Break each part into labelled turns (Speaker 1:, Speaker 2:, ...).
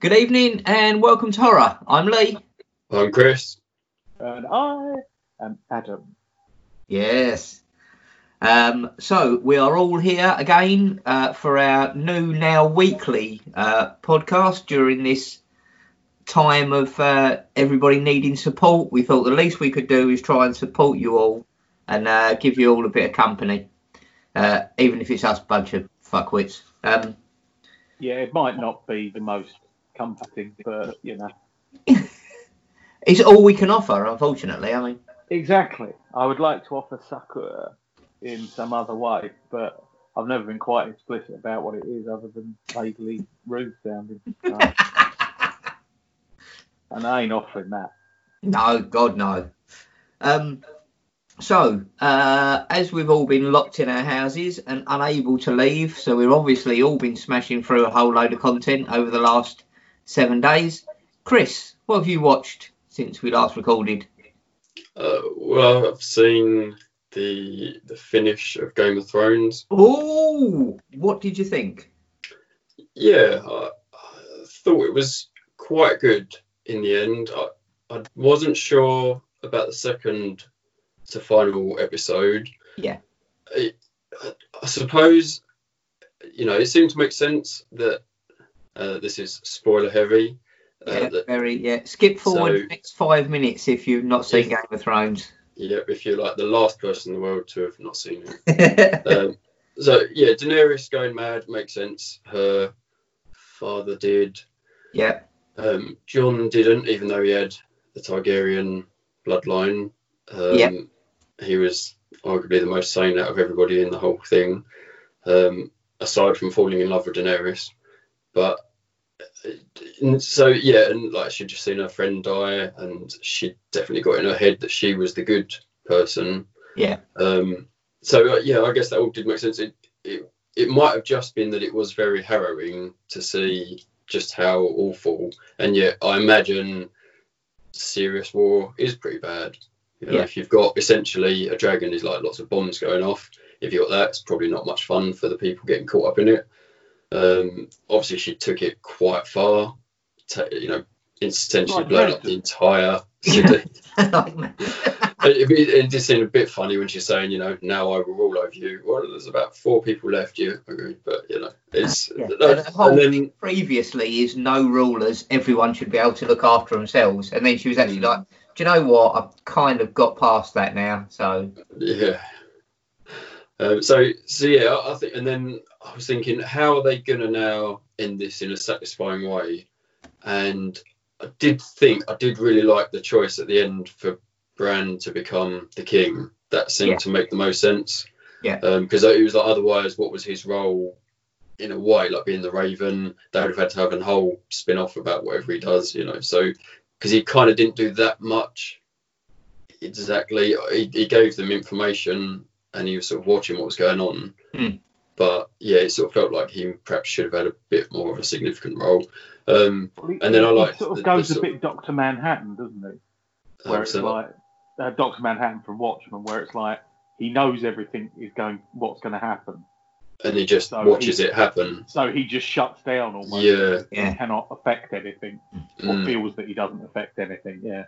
Speaker 1: Good evening and welcome to Horror. I'm Lee.
Speaker 2: I'm Chris.
Speaker 3: And I am Adam.
Speaker 1: Yes. Um, so we are all here again uh, for our new now weekly uh, podcast during this time of uh, everybody needing support. We thought the least we could do is try and support you all and uh, give you all a bit of company, uh, even if it's us bunch of fuckwits. Um,
Speaker 3: Yeah, it might not be the most comforting, but you know.
Speaker 1: it's all we can offer, unfortunately. I mean,
Speaker 3: Exactly. I would like to offer succour in some other way, but I've never been quite explicit about what it is other than vaguely rude sounding. So- and I ain't offering that.
Speaker 1: No, God, no. Um, so, uh, as we've all been locked in our houses and unable to leave, so we've obviously all been smashing through a whole load of content over the last seven days. Chris, what have you watched since we last recorded?
Speaker 2: Uh, well, I've seen the the finish of Game of Thrones.
Speaker 1: Oh, what did you think?
Speaker 2: Yeah, I, I thought it was quite good in the end. I, I wasn't sure about the second to final episode.
Speaker 1: Yeah.
Speaker 2: I, I, I suppose, you know, it seemed to make sense that uh, this is spoiler heavy. Uh,
Speaker 1: Yeah,
Speaker 2: that,
Speaker 1: very. Yeah, skip forward
Speaker 2: So-
Speaker 1: next five minutes if you've not seen
Speaker 2: If-
Speaker 1: Game of Thrones.
Speaker 2: yeah, if you're like the last person in the world to have not seen it. um, so yeah, Daenerys going mad makes sense. Her father did.
Speaker 1: yeah,
Speaker 2: Um, Jon didn't, even though he had the Targaryen bloodline. Um,
Speaker 1: Yep.
Speaker 2: He was arguably the most sane out of everybody in the whole thing, um, aside from falling in love with Daenerys. But so yeah, and like she'd just seen her friend die, and she definitely got in her head that she was the good person.
Speaker 1: yeah,
Speaker 2: Um, so uh, yeah, I guess that all did make sense. It, it it might have just been that it was very harrowing to see just how awful, and yet I imagine serious war is pretty bad. You know,
Speaker 1: Yeah.
Speaker 2: if you've got essentially a dragon is like lots of bombs going off. If you've got that, it's probably not much fun for the people getting caught up in it. Um, obviously, she took it quite far. You know, essentially
Speaker 3: Like
Speaker 2: blown up the entire city. It, it, just seemed a bit funny when she's saying, you know, now I will rule over you. Well, there's about four people left. You agree, but you know, it's
Speaker 1: Yeah.
Speaker 2: no,
Speaker 1: the whole
Speaker 2: and then
Speaker 1: thing previously is no rulers, everyone should be able to look after themselves. And then she was actually
Speaker 2: Mm.
Speaker 1: like, Do you know what? I've kind of got past that now. So
Speaker 2: yeah. Um, so so yeah, I think, and then I was thinking, how are they gonna now end this in a satisfying way? And I did think I did really like the choice at the end for Bran to become the king. That seemed
Speaker 1: Yeah.
Speaker 2: to make the most sense.
Speaker 1: Yeah.
Speaker 2: Because it was like otherwise, what was his role? In a way, like being the Raven, they would have had to have a whole spin off about whatever he does, you know. So, because he kind of didn't do that much exactly, he, he gave them information and he was sort of watching what was going on.
Speaker 1: Hmm.
Speaker 2: But yeah, it sort of felt like he perhaps should have had a bit more of a significant role. Um,
Speaker 3: Well, he-
Speaker 2: And then I like
Speaker 3: sort of
Speaker 2: the-
Speaker 3: goes
Speaker 2: the
Speaker 3: a bit Doctor Manhattan, doesn't he? Where it's like uh, Doctor Manhattan from Watchmen, where it's like he knows everything is going, what's going to happen,
Speaker 2: and he just
Speaker 3: so
Speaker 2: watches
Speaker 3: he-
Speaker 2: it happen.
Speaker 3: so he just shuts down almost.
Speaker 2: Yeah.
Speaker 3: He
Speaker 1: Yeah.
Speaker 3: cannot affect anything, or
Speaker 2: Mm.
Speaker 3: feels that he doesn't affect anything. Yeah.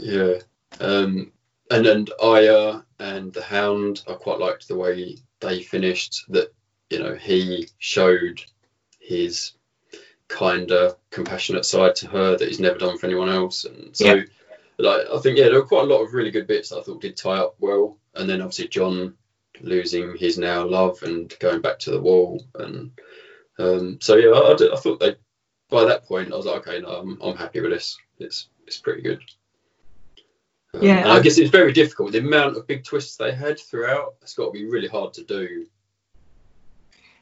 Speaker 2: Yeah. Um, and and Arya and the Hound, I quite liked the way they finished. That you know he showed his kinder, compassionate side to her that he's never done for anyone else. And so,
Speaker 1: Yeah.
Speaker 2: like, I think yeah, there were quite a lot of really good bits that I thought did tie up well. And then obviously Jon losing his now love and going back to the wall. And um, so yeah, I, I I thought they by that point I was like, okay, no, I'm I'm happy with this. It's it's pretty good. Um,
Speaker 1: Yeah,
Speaker 2: and I guess it's very difficult. The amount of big twists they had throughout, it's got to be really hard to do.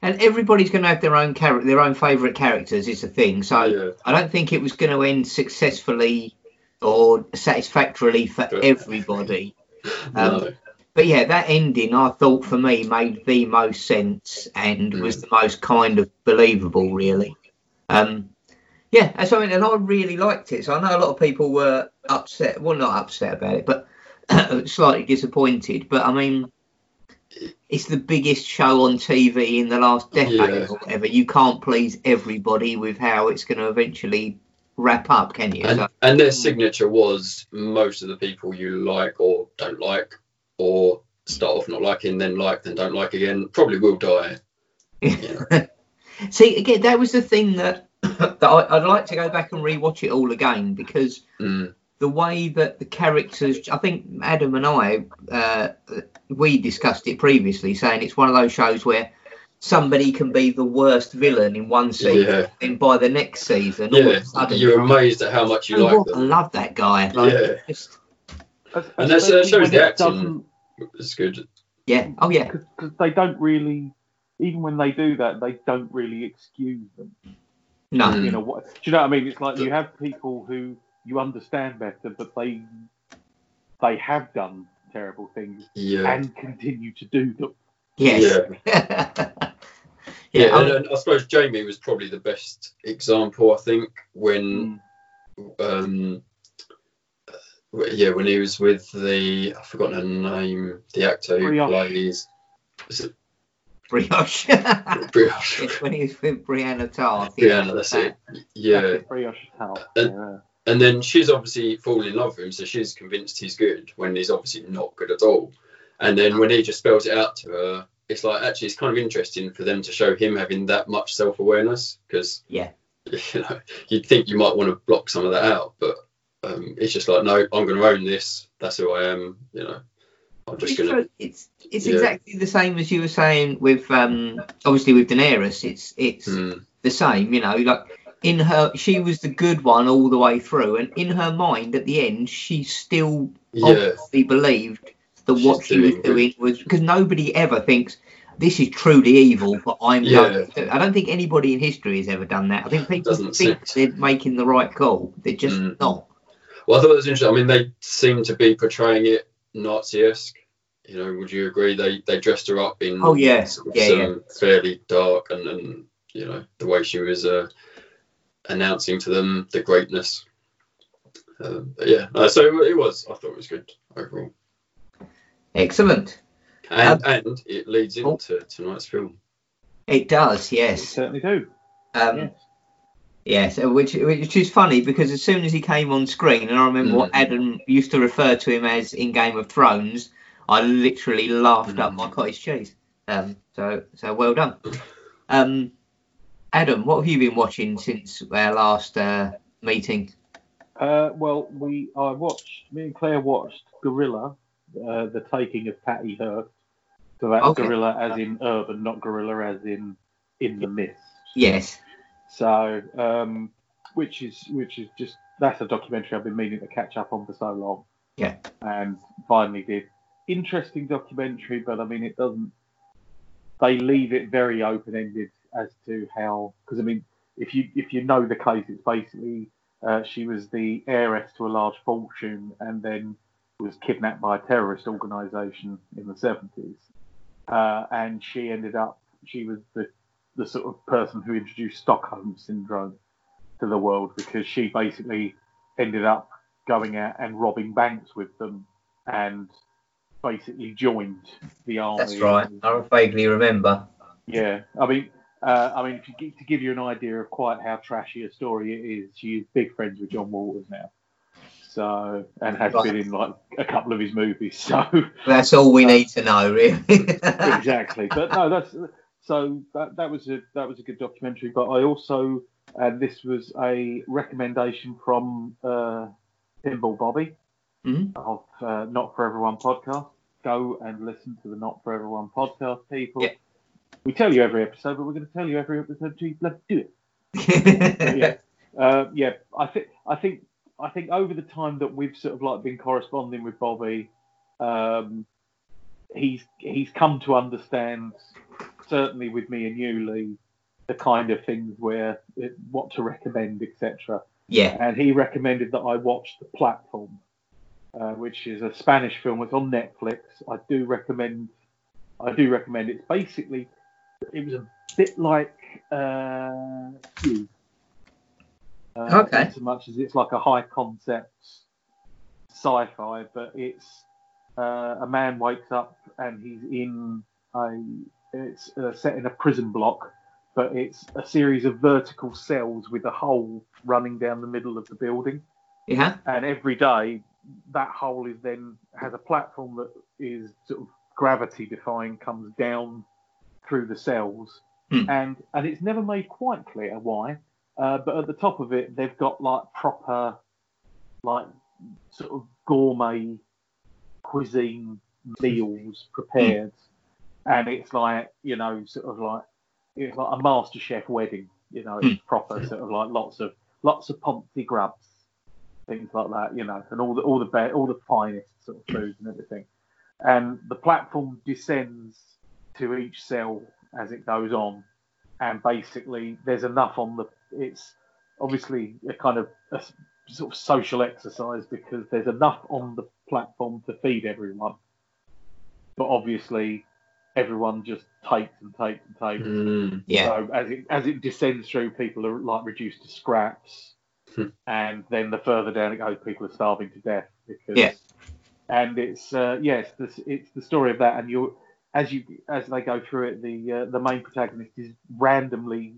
Speaker 1: and everybody's going to have their own character, their own favourite characters. Is the thing. So
Speaker 2: yeah,
Speaker 1: I don't think it was going to end successfully or satisfactorily for everybody. Um,
Speaker 2: no,
Speaker 1: But yeah, that ending I thought for me made the most sense and was the most kind of believable, really. Um, yeah, and so and I really liked it. So I know a lot of people were upset. Well, not upset about it, but slightly disappointed. But I mean, it's the biggest show on TV in the last decade
Speaker 2: Yeah.
Speaker 1: or whatever. You can't please everybody with how it's going to eventually wrap up, can you?
Speaker 2: And,
Speaker 1: So-
Speaker 2: and their hmm. signature was most of the people you like or don't like, or start off not liking, then like, then don't like again, probably will die. Yeah.
Speaker 1: See, again, that was the thing that that I, I'd like to go back and rewatch it all again because
Speaker 2: Mm,
Speaker 1: the way that the characters, I think Adam and I, uh, we discussed it previously, saying it's one of those shows where somebody can be the worst villain in one season,
Speaker 2: yeah,
Speaker 1: and by the next season, all of
Speaker 2: yeah.
Speaker 1: a sudden,
Speaker 2: You're amazed at how much you
Speaker 1: "Oh,
Speaker 2: like
Speaker 1: I love that guy. Like,
Speaker 2: Yeah.
Speaker 1: just-
Speaker 2: And that's- that
Speaker 3: Especially
Speaker 2: shows the acting. It's good.
Speaker 1: yeah. Oh yeah.
Speaker 3: because they don't really, even when they do that, they don't really excuse them.
Speaker 1: No.
Speaker 2: Mm.
Speaker 3: You know what? Do you know what I mean? It's like you have people who you understand better, but they they have done terrible things
Speaker 2: Yeah.
Speaker 3: and continue to do them.
Speaker 1: Yes.
Speaker 2: Yeah,
Speaker 1: yeah.
Speaker 2: and,
Speaker 1: um,
Speaker 2: and I suppose Jaime was probably the best example. I think when, um, yeah, when he was with the I've forgotten her name, the actor who
Speaker 3: Brioche.
Speaker 2: plays is it
Speaker 1: Brioche.
Speaker 2: Brioche?
Speaker 1: It's when he's with Brianna Tarth.
Speaker 2: Brianna, that's it. Yeah,
Speaker 3: Brioche House.
Speaker 2: And-
Speaker 3: yeah.
Speaker 2: and then she's obviously fallen in love with him, so she's convinced he's good when he's obviously not good at all. And then when he just spells it out to her, it's like actually it's kind of interesting for them to show him having that much self awareness because
Speaker 1: Yeah.
Speaker 2: you know you'd think you might want to block some of that out, but um, it's just like no, I'm going to own this. That's who I am. You know, I'm just to.
Speaker 1: it's it's
Speaker 2: Yeah.
Speaker 1: exactly the same as you were saying with um obviously with Daenerys. It's it's
Speaker 2: Mm,
Speaker 1: the same, you know, like in her she was the good one all the way through, and in her mind at the end she still
Speaker 2: yeah,
Speaker 1: obviously believed that
Speaker 2: She's
Speaker 1: what she was
Speaker 2: doing good.
Speaker 1: doing was because nobody ever thinks this is truly evil, but I'm
Speaker 2: Yeah.
Speaker 1: going to. I don't think anybody in history has ever done that. I think people
Speaker 2: Doesn't
Speaker 1: think
Speaker 2: seem-
Speaker 1: they're making the right call. They're just
Speaker 2: Mm.
Speaker 1: not.
Speaker 2: Well, I thought it was interesting. I mean, they seem to be portraying it Nazi-esque. You know, would you agree? They they dressed her up in
Speaker 1: Oh, yeah.
Speaker 2: sort
Speaker 1: Yeah,
Speaker 2: some
Speaker 1: yeah.
Speaker 2: fairly dark and, and you know the way she was uh, announcing to them the greatness. Um, yeah, uh, so it was. I thought it was good overall,
Speaker 1: Excellent.
Speaker 2: and and it leads
Speaker 1: oh.
Speaker 2: into tonight's film.
Speaker 1: It does,
Speaker 3: They
Speaker 1: yes.
Speaker 3: certainly do.
Speaker 1: Um,
Speaker 3: yes.
Speaker 1: Yes, uh, which which is funny because as soon as he came on screen, and I remember what
Speaker 2: Mm.
Speaker 1: Adam used to refer to him as in Game of Thrones, I literally laughed up
Speaker 2: Mm.
Speaker 1: my cottage cheese. Um, so so well done. Um, Adam, what have you been watching since our last uh, meeting?
Speaker 3: Uh, well, we I watched. Me and Claire watched Guerrilla, uh, the taking of Patty Hearst. So that's
Speaker 1: Okay.
Speaker 3: Guerrilla as in urban, not Gorilla as in in the mist.
Speaker 1: Yes.
Speaker 3: So, um, which is which is just that's a documentary I've been meaning to catch up on for so long.
Speaker 1: Yeah.
Speaker 3: And finally did. Interesting documentary, but I mean it doesn't. They leave it very open ended as to how, because I mean, if you if you know the case, it's basically uh, she was the heiress to a large fortune and then was kidnapped by a terrorist organisation in the 70s. Uh, and she ended up, she was the the sort of person who introduced Stockholm syndrome to the world because she basically ended up going out and robbing banks with them and basically joined the army.
Speaker 1: That's right. I vaguely remember.
Speaker 3: Yeah, I mean, uh, I mean, to, to give you an idea of quite how trashy a story it is, she's big friends with John Waters now. So, and has
Speaker 1: Right.
Speaker 3: been in like a couple of his movies. So,
Speaker 1: That's all we need to know, really.
Speaker 3: exactly. But no, that's so that that was a that was a good documentary. But I also and this was a recommendation from uh, Pinball Bobby
Speaker 1: Mhm.
Speaker 3: of uh, Not for Everyone podcast. Go and listen to the Not for Everyone podcast, people.
Speaker 1: Yeah.
Speaker 3: We tell you every episode, but we're going to tell you every episode to let's do it. yeah. Uh, yeah, I think I think I think over the time that we've sort of like been corresponding with Bobby, um, he's he's come to understand, certainly with me and you, Lee, the kind of things where it, what to recommend, etc.
Speaker 1: yeah.
Speaker 3: And he recommended that I watch The Platform, uh, which is a Spanish film. It's on Netflix. I do recommend. I do recommend. It's basically it was a bit like uh, Cube. Uh,
Speaker 1: Okay.
Speaker 3: So much as it's like a high concept sci-fi, but it's uh, a man wakes up and he's in a it's uh, set in a prison block, but it's a series of vertical cells with a hole running down the middle of the building.
Speaker 1: Yeah.
Speaker 3: And every day, that hole is then has a platform that is sort of gravity defying, comes down through the cells,
Speaker 1: Hmm.
Speaker 3: and and it's never made quite clear why. Uh, but at the top of it, they've got like proper, like sort of gourmet cuisine meals prepared, and it's like you know sort of like it's like a master chef wedding. You know, it's hmm. proper sort of like lots of lots of poncy grubs, things like that. You know, and all the all the be- all the finest sort of foods and everything. And the platform descends to each cell as it goes on, and basically there's enough on the. It's obviously a kind of a sort of social exercise because there's enough on the platform to feed everyone, but obviously everyone just takes and takes and takes.
Speaker 2: Mm.
Speaker 1: Yeah.
Speaker 3: So as it as it descends through, people are like reduced to scraps,
Speaker 2: Hmm.
Speaker 3: and then the further down it goes, people are starving to death because.
Speaker 1: Yeah.
Speaker 3: And it's uh, yes, this it's the story of that, and you as you as they go through it, the uh, the main protagonist is randomly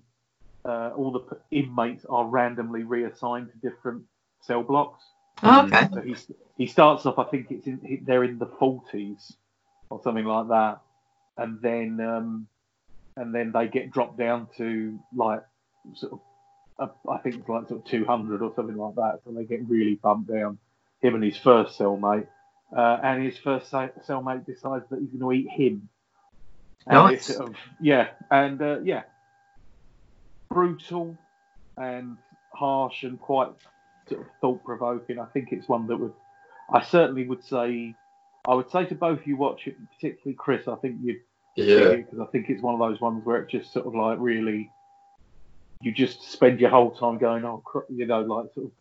Speaker 3: uh, all the p- inmates are randomly reassigned to different cell blocks.
Speaker 1: Oh, okay.
Speaker 3: So he he starts off, I think it's in he- they're in the forties or something like that, and then um, and then they get dropped down to like sort of uh, I think it's like sort of two hundred or something like that. So they get really bumped down. Him and his first cellmate, uh, and his first cellmate decides that he's going to eat him. And
Speaker 1: Nice.
Speaker 3: sort of, yeah, and uh, yeah, brutal and harsh and quite sort of thought provoking. I think it's one that would, I certainly would say, I would say to both you watch it, particularly Chris. I think you'd
Speaker 2: Yeah.
Speaker 3: because I think it's one of those ones where it just sort of like really, you just spend your whole time going, oh, you know, like sort of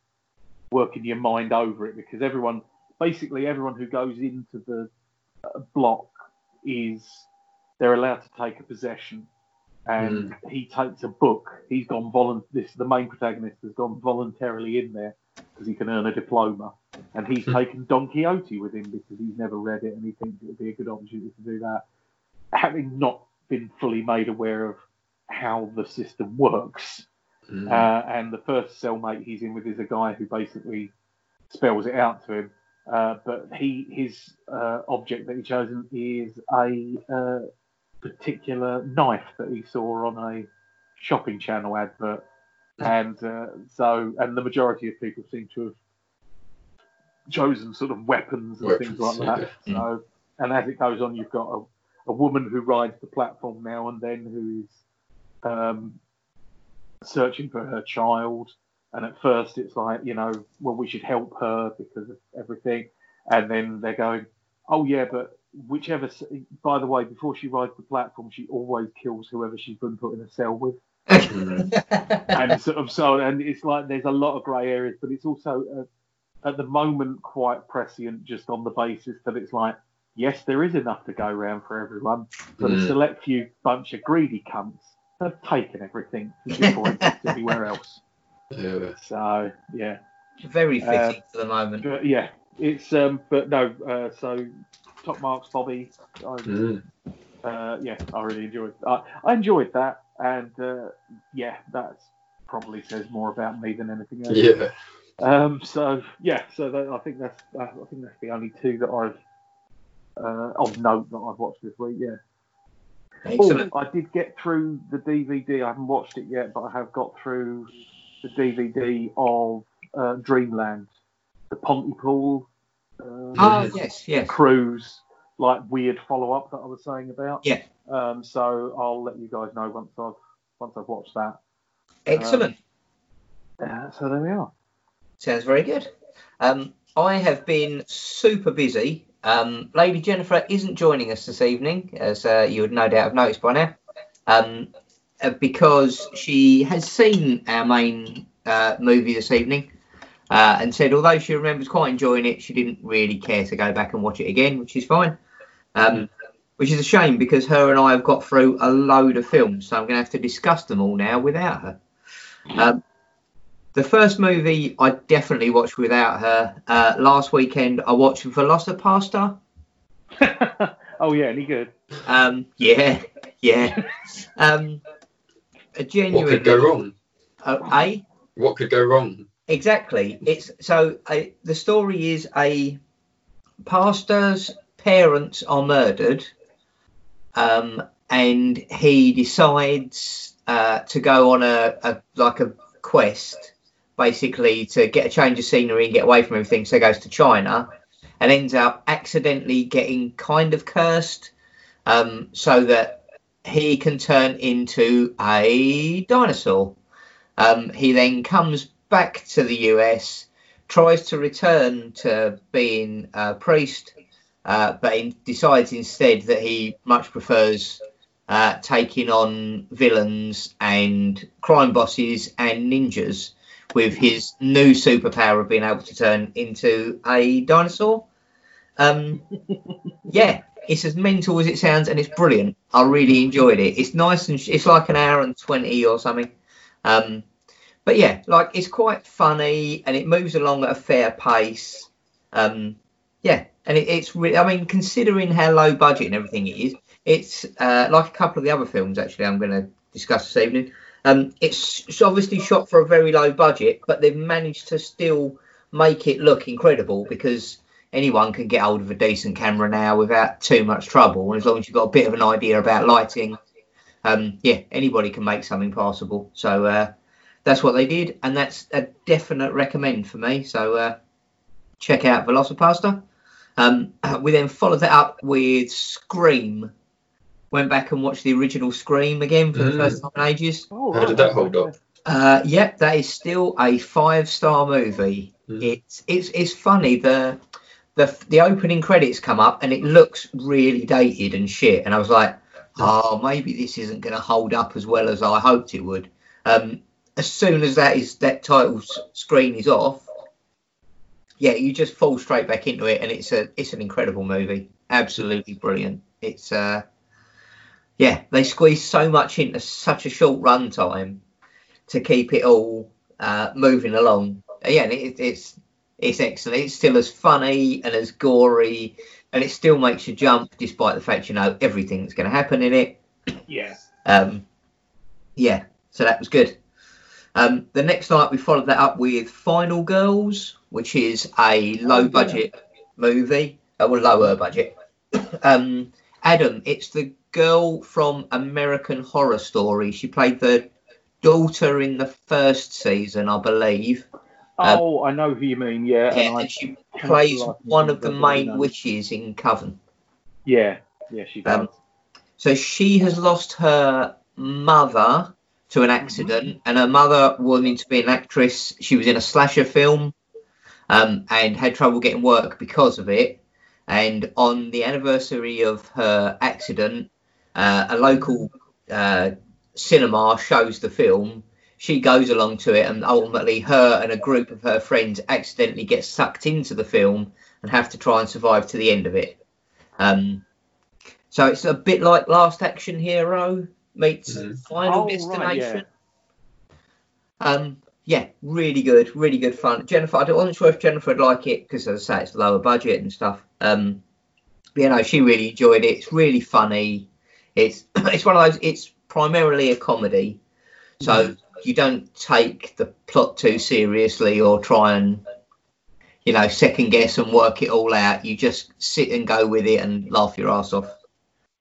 Speaker 3: working your mind over it because everyone, basically everyone who goes into the uh, block is they're allowed to take a possession. And he takes a book. He's gone volun. This the main protagonist has gone voluntarily in there because he can earn a diploma, and he's taken Don Quixote with him because he's never read it and he thinks it would be a good opportunity to do that having not been fully made aware of how the system works.
Speaker 2: Mm.
Speaker 3: Uh, and the first cellmate he's in with is a guy who basically spells it out to him. Uh, but he his uh, object that he chosen is a uh, particular knife that he saw on a shopping channel advert, and uh, so and the majority of people seem to have chosen sort of weapons and things like
Speaker 2: Weapons,
Speaker 3: that. So and as it goes on, you've got a, a woman who rides the platform now and then who is um, searching for her child. And at first, it's like, you know, well, we should help her because of everything. And then they're going, oh, yeah, but whichever, by the way, before she rides the platform, she always kills whoever she's been put in a cell with. And sort of so, and it's like there's a lot of grey areas, but it's also uh, at the moment quite prescient just on the basis that it's like, yes, there is enough to go around for everyone, but a
Speaker 2: Mm.
Speaker 3: select few bunch of greedy cunts have taken everything before it gets anywhere else.
Speaker 2: Yeah.
Speaker 3: So yeah,
Speaker 1: Very fitting
Speaker 3: Uh,
Speaker 1: for the moment.
Speaker 3: but yeah, it's um, but no, uh, so top marks, Bobby. I,
Speaker 2: Mm.
Speaker 3: uh, yeah, I really enjoyed. I, I enjoyed that, and uh, yeah, that probably says more about me than anything else.
Speaker 2: Yeah.
Speaker 3: Um, so yeah, so that, I think that's I think that's the only two that I've uh, of note that I've watched this week. Yeah.
Speaker 1: Excellent.
Speaker 3: Oh, I did get through the DVD. I haven't watched it yet, but I have got through the DVD of uh, Dreamland, the Pontypool uh,
Speaker 1: Oh, yes, yes.
Speaker 3: cruise, like weird follow up that I was saying about.
Speaker 1: Yeah.
Speaker 3: Um, so I'll let you guys know once I've once I've watched that.
Speaker 1: Excellent.
Speaker 3: Uh, so there we are.
Speaker 1: Sounds very good. Um, I have been super busy. Um, Lady Jennifer isn't joining us this evening, as uh, you would no doubt have noticed by now, um, uh, because she has seen our main uh, movie this evening uh, and said although she remembers quite enjoying it, she didn't really care to go back and watch it again, which is fine. Um, which is a shame because her and I have got through a load of films, so I'm going to have to discuss them all now without her. The first movie I definitely watched without her. Uh, last weekend I watched VelociPastor.
Speaker 3: oh yeah, any good?
Speaker 1: Um, yeah, yeah. Um, a
Speaker 2: What could go wrong?
Speaker 1: Uh, a
Speaker 2: What could go wrong?
Speaker 1: exactly. It's so a, the story is a pastor's parents are murdered, um, and he decides uh, to go on a, a like a quest, basically to get a change of scenery and get away from everything. So he goes to China, and ends up accidentally getting kind of cursed, um, so that he can turn into a dinosaur. Um, he then comes back to the US, tries to return to being a priest, uh, but he decides instead that he much prefers uh, taking on villains and crime bosses and ninjas with his new superpower of being able to turn into a dinosaur. Um, yeah, it's as mental as it sounds, and it's brilliant. I really enjoyed it. It's nice and sh- it's like an hour and twenty or something. Um, but yeah, like it's quite funny and it moves along at a fair pace. Um, yeah, and it, it's re- I mean, considering how low budget and everything it is, it's uh, like a couple of the other films actually I'm going to discuss this evening. Um, it's, obviously shot for a very low budget, but they've managed to still make it look incredible because anyone can get hold of a decent camera now without too much trouble, and as long as you've got a bit of an idea about lighting, um, yeah, anybody can make something passable. So uh, that's what they did, and that's a definite recommend for me. So uh, check out VelociPastor. Um, we then followed that up with Scream. Went back and watched the original Scream again for the
Speaker 2: Mm.
Speaker 1: first time in ages.
Speaker 3: Oh,
Speaker 2: How did that hold up?
Speaker 1: Uh, yep, that is still a five star movie.
Speaker 2: Mm.
Speaker 1: It's it's it's funny the the the opening credits come up and it looks really dated and shit, and I was like, oh, maybe this isn't going to hold up as well as I hoped it would. Um, as soon as that is that title screen is off, yeah, you just fall straight back into it, and it's a it's an incredible movie, absolutely brilliant. It's uh, yeah, they squeeze so much into such a short run time to keep it all uh, moving along. Yeah, it, it's it's excellent. It's still as funny and as gory, and it still makes you jump despite the fact you know everything that's going to happen in it.
Speaker 3: Yeah.
Speaker 1: Um, yeah, so that was good. Um, the next night we followed that up with Final Girls, which is a low budget movie, uh, well lower budget. um, Adam, it's the girl from American Horror Story. She played the daughter in the first season, I believe. Um,
Speaker 3: Oh, I know who you mean. Yeah.
Speaker 1: Yeah,
Speaker 3: and
Speaker 1: and she plays
Speaker 3: like
Speaker 1: one of the main witches in Coven.
Speaker 3: yeah. Yeah, she does.
Speaker 1: Um, So she has lost her mother to an accident, and her mother wanting to be an actress. She was in a slasher film um, and had trouble getting work because of it. And on the anniversary of her accident, uh, a local uh, cinema shows the film. She goes along to it, and ultimately, her and a group of her friends accidentally get sucked into the film and have to try and survive to the end of it. Um, so it's a bit like Last Action Hero meets
Speaker 2: Mhm.
Speaker 1: Final
Speaker 3: Oh, right,
Speaker 1: Destination. Um, yeah, really good, really good fun. Jennifer, I wasn't sure if Jennifer would like it because, as I say, it's lower budget and stuff. Um, you know, she really enjoyed it. It's really funny. It's it's one of those. It's primarily a comedy, so you don't take the plot too seriously or try and you know second guess and work it all out. You just sit and go with it and laugh your ass off.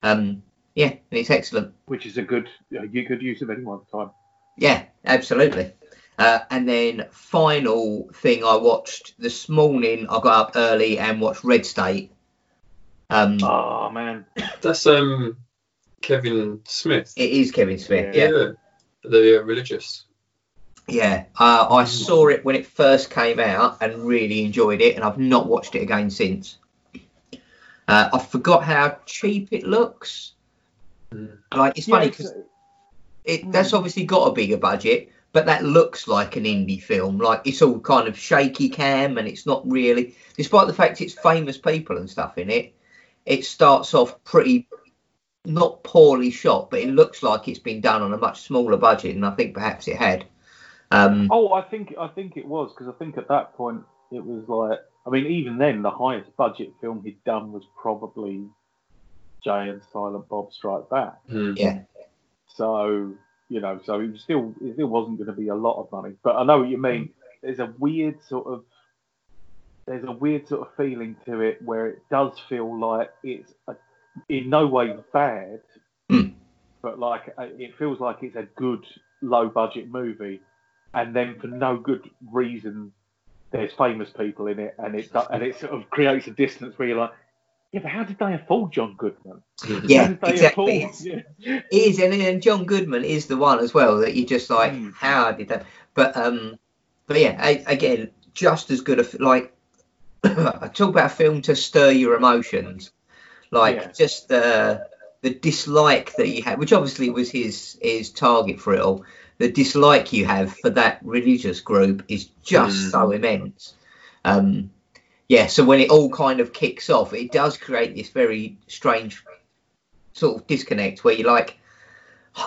Speaker 1: Um, yeah, and it's excellent.
Speaker 3: which is a good, a good use of anyone's time.
Speaker 1: Yeah, absolutely. Uh, and then final thing I watched this morning. I got up early and watched Red State. Um,
Speaker 3: Oh man.
Speaker 2: That's um Kevin Smith.
Speaker 1: it is Kevin Smith. Yeah,
Speaker 2: The uh, religious.
Speaker 1: yeah. Uh, I saw it when it first came out and really enjoyed it, and I've not watched it again since. Uh, I forgot how cheap it looks.
Speaker 2: Mm.
Speaker 1: Like it's
Speaker 3: Yeah,
Speaker 1: funny
Speaker 3: it's-
Speaker 1: because it that's obviously got a bigger budget, but that looks like an indie film. Like it's all kind of shaky cam, and it's not really, despite the fact it's famous people and stuff in it. It starts off pretty, not poorly shot, but it looks like it's been done on a much smaller budget, and I think perhaps it had. Um,
Speaker 3: Oh, I think I think it was because I think at that point it was like I mean, even then, the highest budget film he'd done was probably Jay and Silent Bob Strike Back.
Speaker 2: Mm.
Speaker 1: Yeah.
Speaker 3: So you know, so it was still it still wasn't going to be a lot of money. But I know what you mean. There's a weird sort of there's a weird sort of feeling to it where it does feel like it's a, in no way bad,
Speaker 1: Hmm.
Speaker 3: but like uh, it feels like it's a good low budget movie, and then for no good reason, there's famous people in it, and it and it sort of creates a distance where you're like, yeah, but how did they afford John Goodman?
Speaker 1: Yeah,
Speaker 3: how did they
Speaker 1: exactly.
Speaker 3: afford- yeah.
Speaker 1: It is, and, and John Goodman is the one as well that you just like,
Speaker 3: Mm.
Speaker 1: how did that? But um, but yeah, a, again, just as good a like. I talk about a film to stir your emotions, like
Speaker 3: Yeah.
Speaker 1: just the the dislike that you had, which obviously was his his target for it all. The dislike you have for that religious group is just
Speaker 2: Mm.
Speaker 1: so immense. Um, yeah, so when it all kind of kicks off, it does create this very strange sort of disconnect where you're like,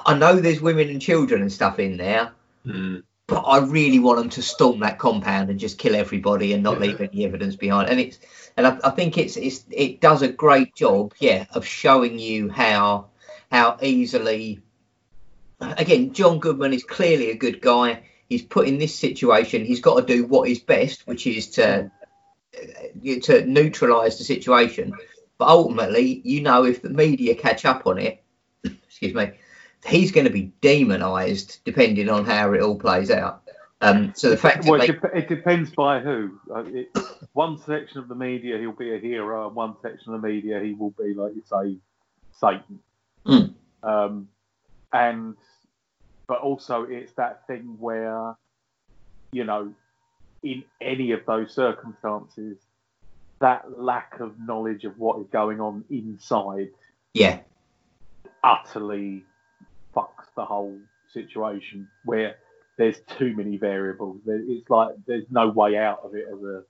Speaker 1: I know there's women and children and stuff in there,
Speaker 2: Mm.
Speaker 1: but I really want them to storm that compound and just kill everybody and not
Speaker 2: Yeah.
Speaker 1: leave any evidence behind. And it's and I, I think it's it's it does a great job, yeah, of showing you how how easily. Again, John Goodman is clearly a good guy. He's put in this situation. He's got to do what is best, which is to uh, to neutralise the situation. But ultimately, you know, if the media catch up on it, excuse me, he's going to be demonised depending on how it all plays out. Um, so the fact
Speaker 3: Well,
Speaker 1: they,
Speaker 3: it depends by who. Uh, it, one section of the media, he'll be a hero, and one section of the media, he will be, like you say, Satan.
Speaker 1: Mm.
Speaker 3: Um, and but also, it's that thing where, you know, in any of those circumstances, that lack of knowledge of what is going on inside
Speaker 1: yeah,
Speaker 3: utterly fucks the whole situation where there's too many variables. There- It's like there's no way out of it as a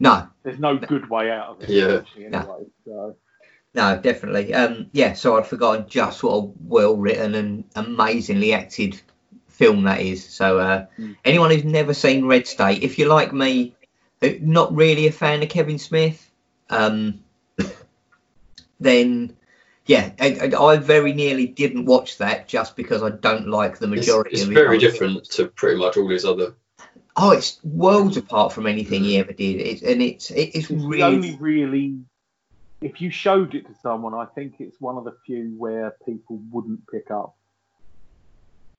Speaker 1: no,
Speaker 3: there's no good way out of it.
Speaker 2: Yeah.
Speaker 3: essentially,
Speaker 1: No.
Speaker 3: So
Speaker 1: no, definitely. Um, yeah, so I'd forgotten just what a well written and amazingly acted film that is. So uh,
Speaker 3: Mm.
Speaker 1: anyone who's never seen Red State, if you're like me, not really a fan of Kevin Smith, um, then yeah, I, I I very nearly didn't watch that just because I don't like the majority.
Speaker 2: it's
Speaker 1: of his
Speaker 2: very
Speaker 1: other
Speaker 2: different to pretty much all his other.
Speaker 1: Oh, it's worlds apart from anything he ever did. It's and it's it, it's
Speaker 3: it's
Speaker 1: really
Speaker 3: only really if you showed it to someone, I think it's one of the few where people wouldn't pick up.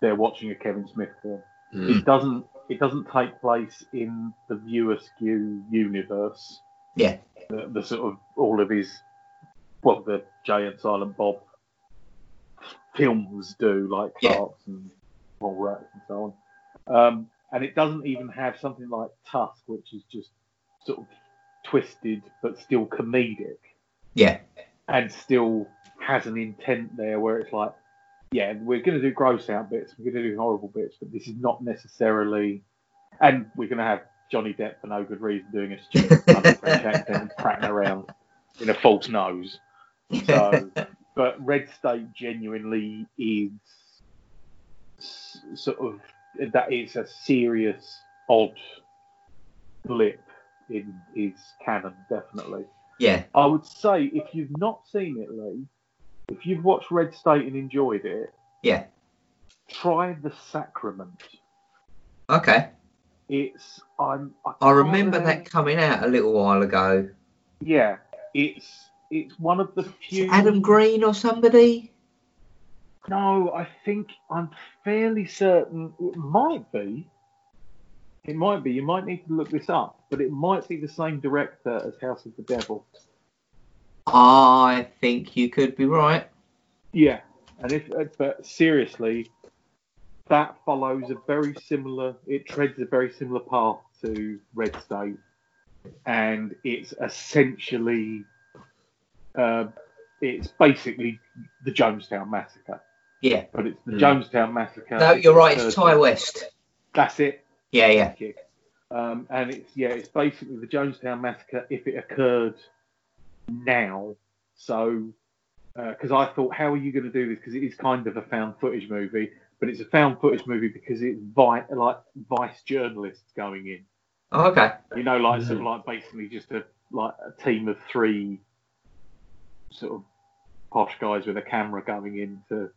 Speaker 3: They're watching a Kevin Smith film.
Speaker 2: Mm.
Speaker 3: It doesn't. It doesn't take place in the View Askew universe.
Speaker 1: Yeah.
Speaker 3: The, the sort of all of his, well, the Jay and Silent Bob films do, like
Speaker 1: Yeah.
Speaker 3: Clerks and Mallrats and so on. Um, and it doesn't even have something like Tusk, which is just sort of twisted but still comedic
Speaker 1: yeah
Speaker 3: and still has an intent there where it's like, yeah, we're going to do gross out bits, we're going to do horrible bits, but this is not necessarily. And we're going to have Johnny Depp for no good reason doing a stupid funny French accent and prattling around in a false nose. So, but Red State genuinely is sort of that is a serious odd blip in his canon, definitely.
Speaker 1: yeah
Speaker 3: I would say if you've not seen it, Lee, if you've watched Red State and enjoyed it,
Speaker 1: yeah
Speaker 3: try The Sacrament.
Speaker 1: okay.
Speaker 3: It's I'm. I,
Speaker 1: I remember that coming out a little while ago.
Speaker 3: Yeah, it's it's one of the few.
Speaker 1: it Adam Green or somebody?
Speaker 3: No, I think I'm fairly certain it might be. It might be. You might need to look this up, but it might be the same director as House of the Devil.
Speaker 1: I think you could be right.
Speaker 3: Yeah, and if uh, but seriously, that follows a very similar. It treads a very similar path to Red State, and it's essentially, uh, it's basically the Jonestown Massacre,
Speaker 1: Yeah.
Speaker 3: but it's the
Speaker 2: Hmm.
Speaker 3: Jonestown Massacre.
Speaker 1: No, you're right. It's Ti West.
Speaker 3: That's it.
Speaker 1: Yeah, yeah,
Speaker 3: Um, and it's yeah, it's basically the Jonestown massacre if it occurred now. So, because I thought, how are you going to do this? Because it is kind of a found footage movie, but it's a found footage movie because it's vi- like vice journalists going in.
Speaker 1: Oh, okay.
Speaker 3: You know, like sort of like basically just a like a team of three sort of posh guys with a camera going in to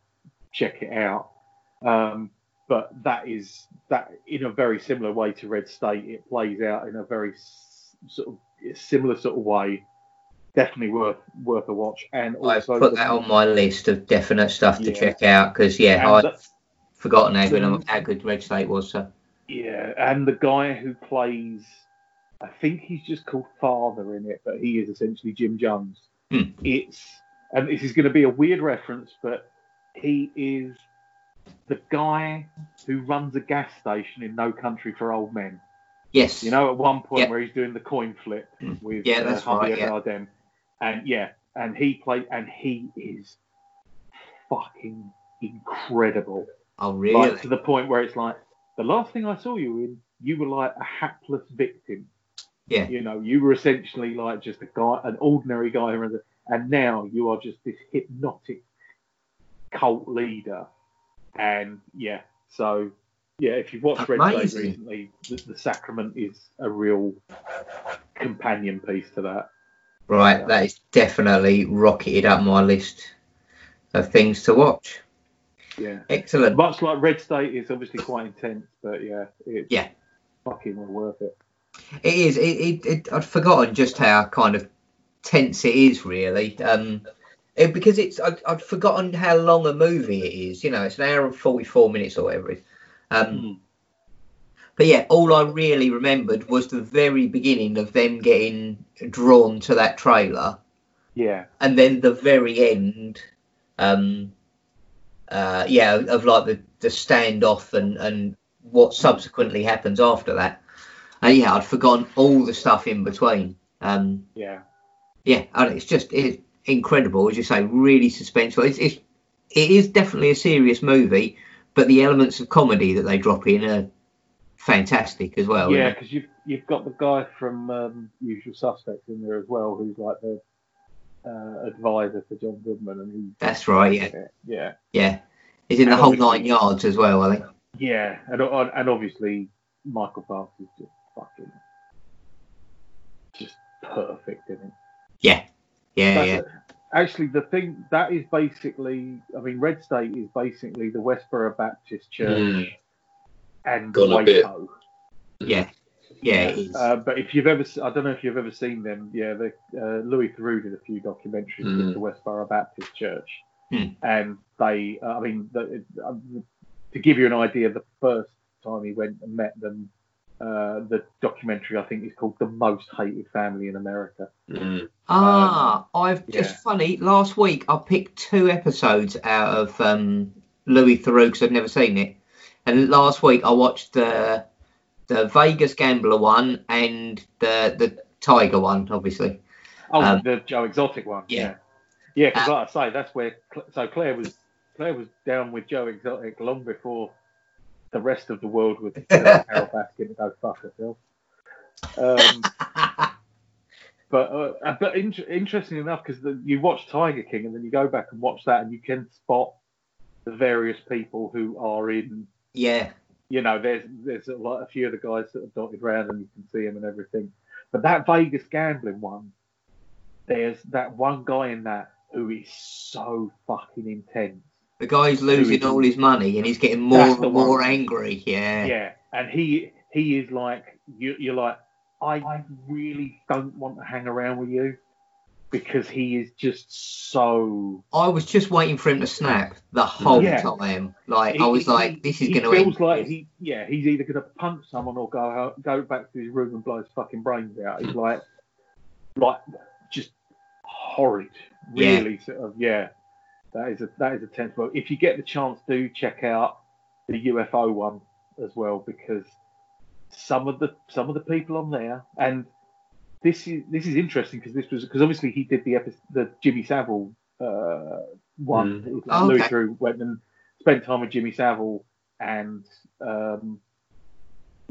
Speaker 3: check it out. Um, but that is that in a very similar way to Red State. It plays out in a very s- sort of similar sort of way. Definitely worth worth a watch. And
Speaker 1: I've put that on my list of definite stuff to
Speaker 3: Yeah.
Speaker 1: check out because yeah, I'd
Speaker 3: the-
Speaker 1: forgotten how good how good Red State was. So
Speaker 3: Yeah, and the guy who plays, I think he's just called Father in it, but he is essentially Jim Jones.
Speaker 1: Hmm.
Speaker 3: It's, and this is going to be a weird reference, but he is the guy who runs a gas station in No Country for Old Men.
Speaker 1: yes,
Speaker 3: You know, at one point
Speaker 1: Yeah.
Speaker 3: where he's doing the coin flip with
Speaker 1: Yeah,
Speaker 3: uh,
Speaker 1: that's
Speaker 3: Javier
Speaker 1: right, yeah.
Speaker 3: Bardem, and yeah, and he played, and he is fucking incredible.
Speaker 1: oh really?
Speaker 3: Like to the point where it's like the last thing I saw you in, you were like a hapless victim.
Speaker 1: Yeah.
Speaker 3: You know, you were essentially like just a guy, an ordinary guy, who runs a- and now you are just this hypnotic cult leader. And yeah, so yeah, if you've watched Red State recently, the, the Sacrament is a real companion piece to that.
Speaker 1: Right, that is definitely rocketed up my list of things to watch.
Speaker 3: Yeah.
Speaker 1: Excellent.
Speaker 3: Much like Red State is obviously quite intense, but yeah, it's
Speaker 1: Yeah.
Speaker 3: fucking well worth it.
Speaker 1: It is. It, it, it, I'd forgotten just how kind of tense it is, really. Um, it, because it's. I'd, I'd forgotten how long a movie it is. You know, it's an hour and forty-four minutes or whatever it is. Um,
Speaker 3: Mm.
Speaker 1: But yeah, all I really remembered was the very beginning of them getting drawn to that trailer,
Speaker 3: Yeah.
Speaker 1: and then the very end. Um, uh, yeah, of like the, the standoff and, and what subsequently happens after that. And yeah, I'd forgotten all the stuff in between. Um,
Speaker 3: Yeah.
Speaker 1: yeah, and it's just it's incredible, as you say, really suspenseful. It's, it's it is definitely a serious movie, but the elements of comedy that they drop in are fantastic as well.
Speaker 3: yeah, because you've you've got the guy from um, Usual Suspects in there as well, who's like the uh, advisor for John Goodman, and he
Speaker 1: That's right. Yeah,
Speaker 3: yeah,
Speaker 1: yeah. He's in the whole nine yards as well. I think.
Speaker 3: yeah, and and obviously Michael Parks is just fucking just perfect in it.
Speaker 1: Yeah, yeah,
Speaker 3: That's
Speaker 1: yeah.
Speaker 3: it. Actually, the thing that is basically, I mean, Red State is basically the Westboro Baptist Church
Speaker 2: Mm.
Speaker 3: And
Speaker 2: Gone a bit.
Speaker 3: Waco.
Speaker 1: Yeah, yeah, it is.
Speaker 3: Uh, but if you've ever, I don't know if you've ever seen them. Yeah, the, uh, Louis Theroux did a few documentaries
Speaker 2: Mm.
Speaker 3: with the Westboro Baptist Church,
Speaker 1: Hmm.
Speaker 3: and they, uh, I mean, the, uh, to give you an idea, the first time he went and met them, uh, the documentary I think is called "The Most Hated Family in America."
Speaker 2: Mm.
Speaker 1: Ah, I've just
Speaker 3: yeah.
Speaker 1: funny. Last week I picked two episodes out of um, Louis Theroux because I'd never seen it, and last week I watched the the Vegas Gambler one and the the Tiger one, obviously.
Speaker 3: Oh,
Speaker 1: Um,
Speaker 3: the Joe Exotic one.
Speaker 1: yeah.
Speaker 3: Yeah, yeah, because
Speaker 1: Uh,
Speaker 3: like I say, that's where so Claire was Claire was down with Joe Exotic long before the rest of the world was Carole Baskin go fuck herself. Um, but uh, but in- interesting enough, because you watch Tiger King and then you go back and watch that, and you can spot the various people who are in.
Speaker 1: Yeah,
Speaker 3: You know, there's there's a, lot, a few of the guys that are dotted around, and you can see them and everything. But that Vegas gambling one, there's that one guy in that who is so fucking intense.
Speaker 1: the guy's losing all his money and he's getting more and more
Speaker 3: one.
Speaker 1: angry. Yeah,
Speaker 3: Yeah, and he he is like you, you're like I really don't want to hang around with you because he is just so.
Speaker 1: I was just waiting for him to snap the whole
Speaker 3: Yeah.
Speaker 1: time. Like
Speaker 3: he-
Speaker 1: I was
Speaker 3: he-
Speaker 1: like, this is going to
Speaker 3: feels
Speaker 1: end.
Speaker 3: like he yeah he's either going to punch someone or go out, go back to his room and blow his fucking brains out. He's like like just horrid,
Speaker 1: Yeah.
Speaker 3: really sort of yeah. That is a that is a tense book. If you get the chance, do check out the UFO one as well because some of the some of the people on there and this is this is interesting because this was because obviously he did the episode, the Jimmy Savile uh, one.
Speaker 2: Mm.
Speaker 3: It was
Speaker 1: Oh,
Speaker 3: Louis
Speaker 1: okay.
Speaker 3: Theroux went and spent time with Jimmy Savile and um,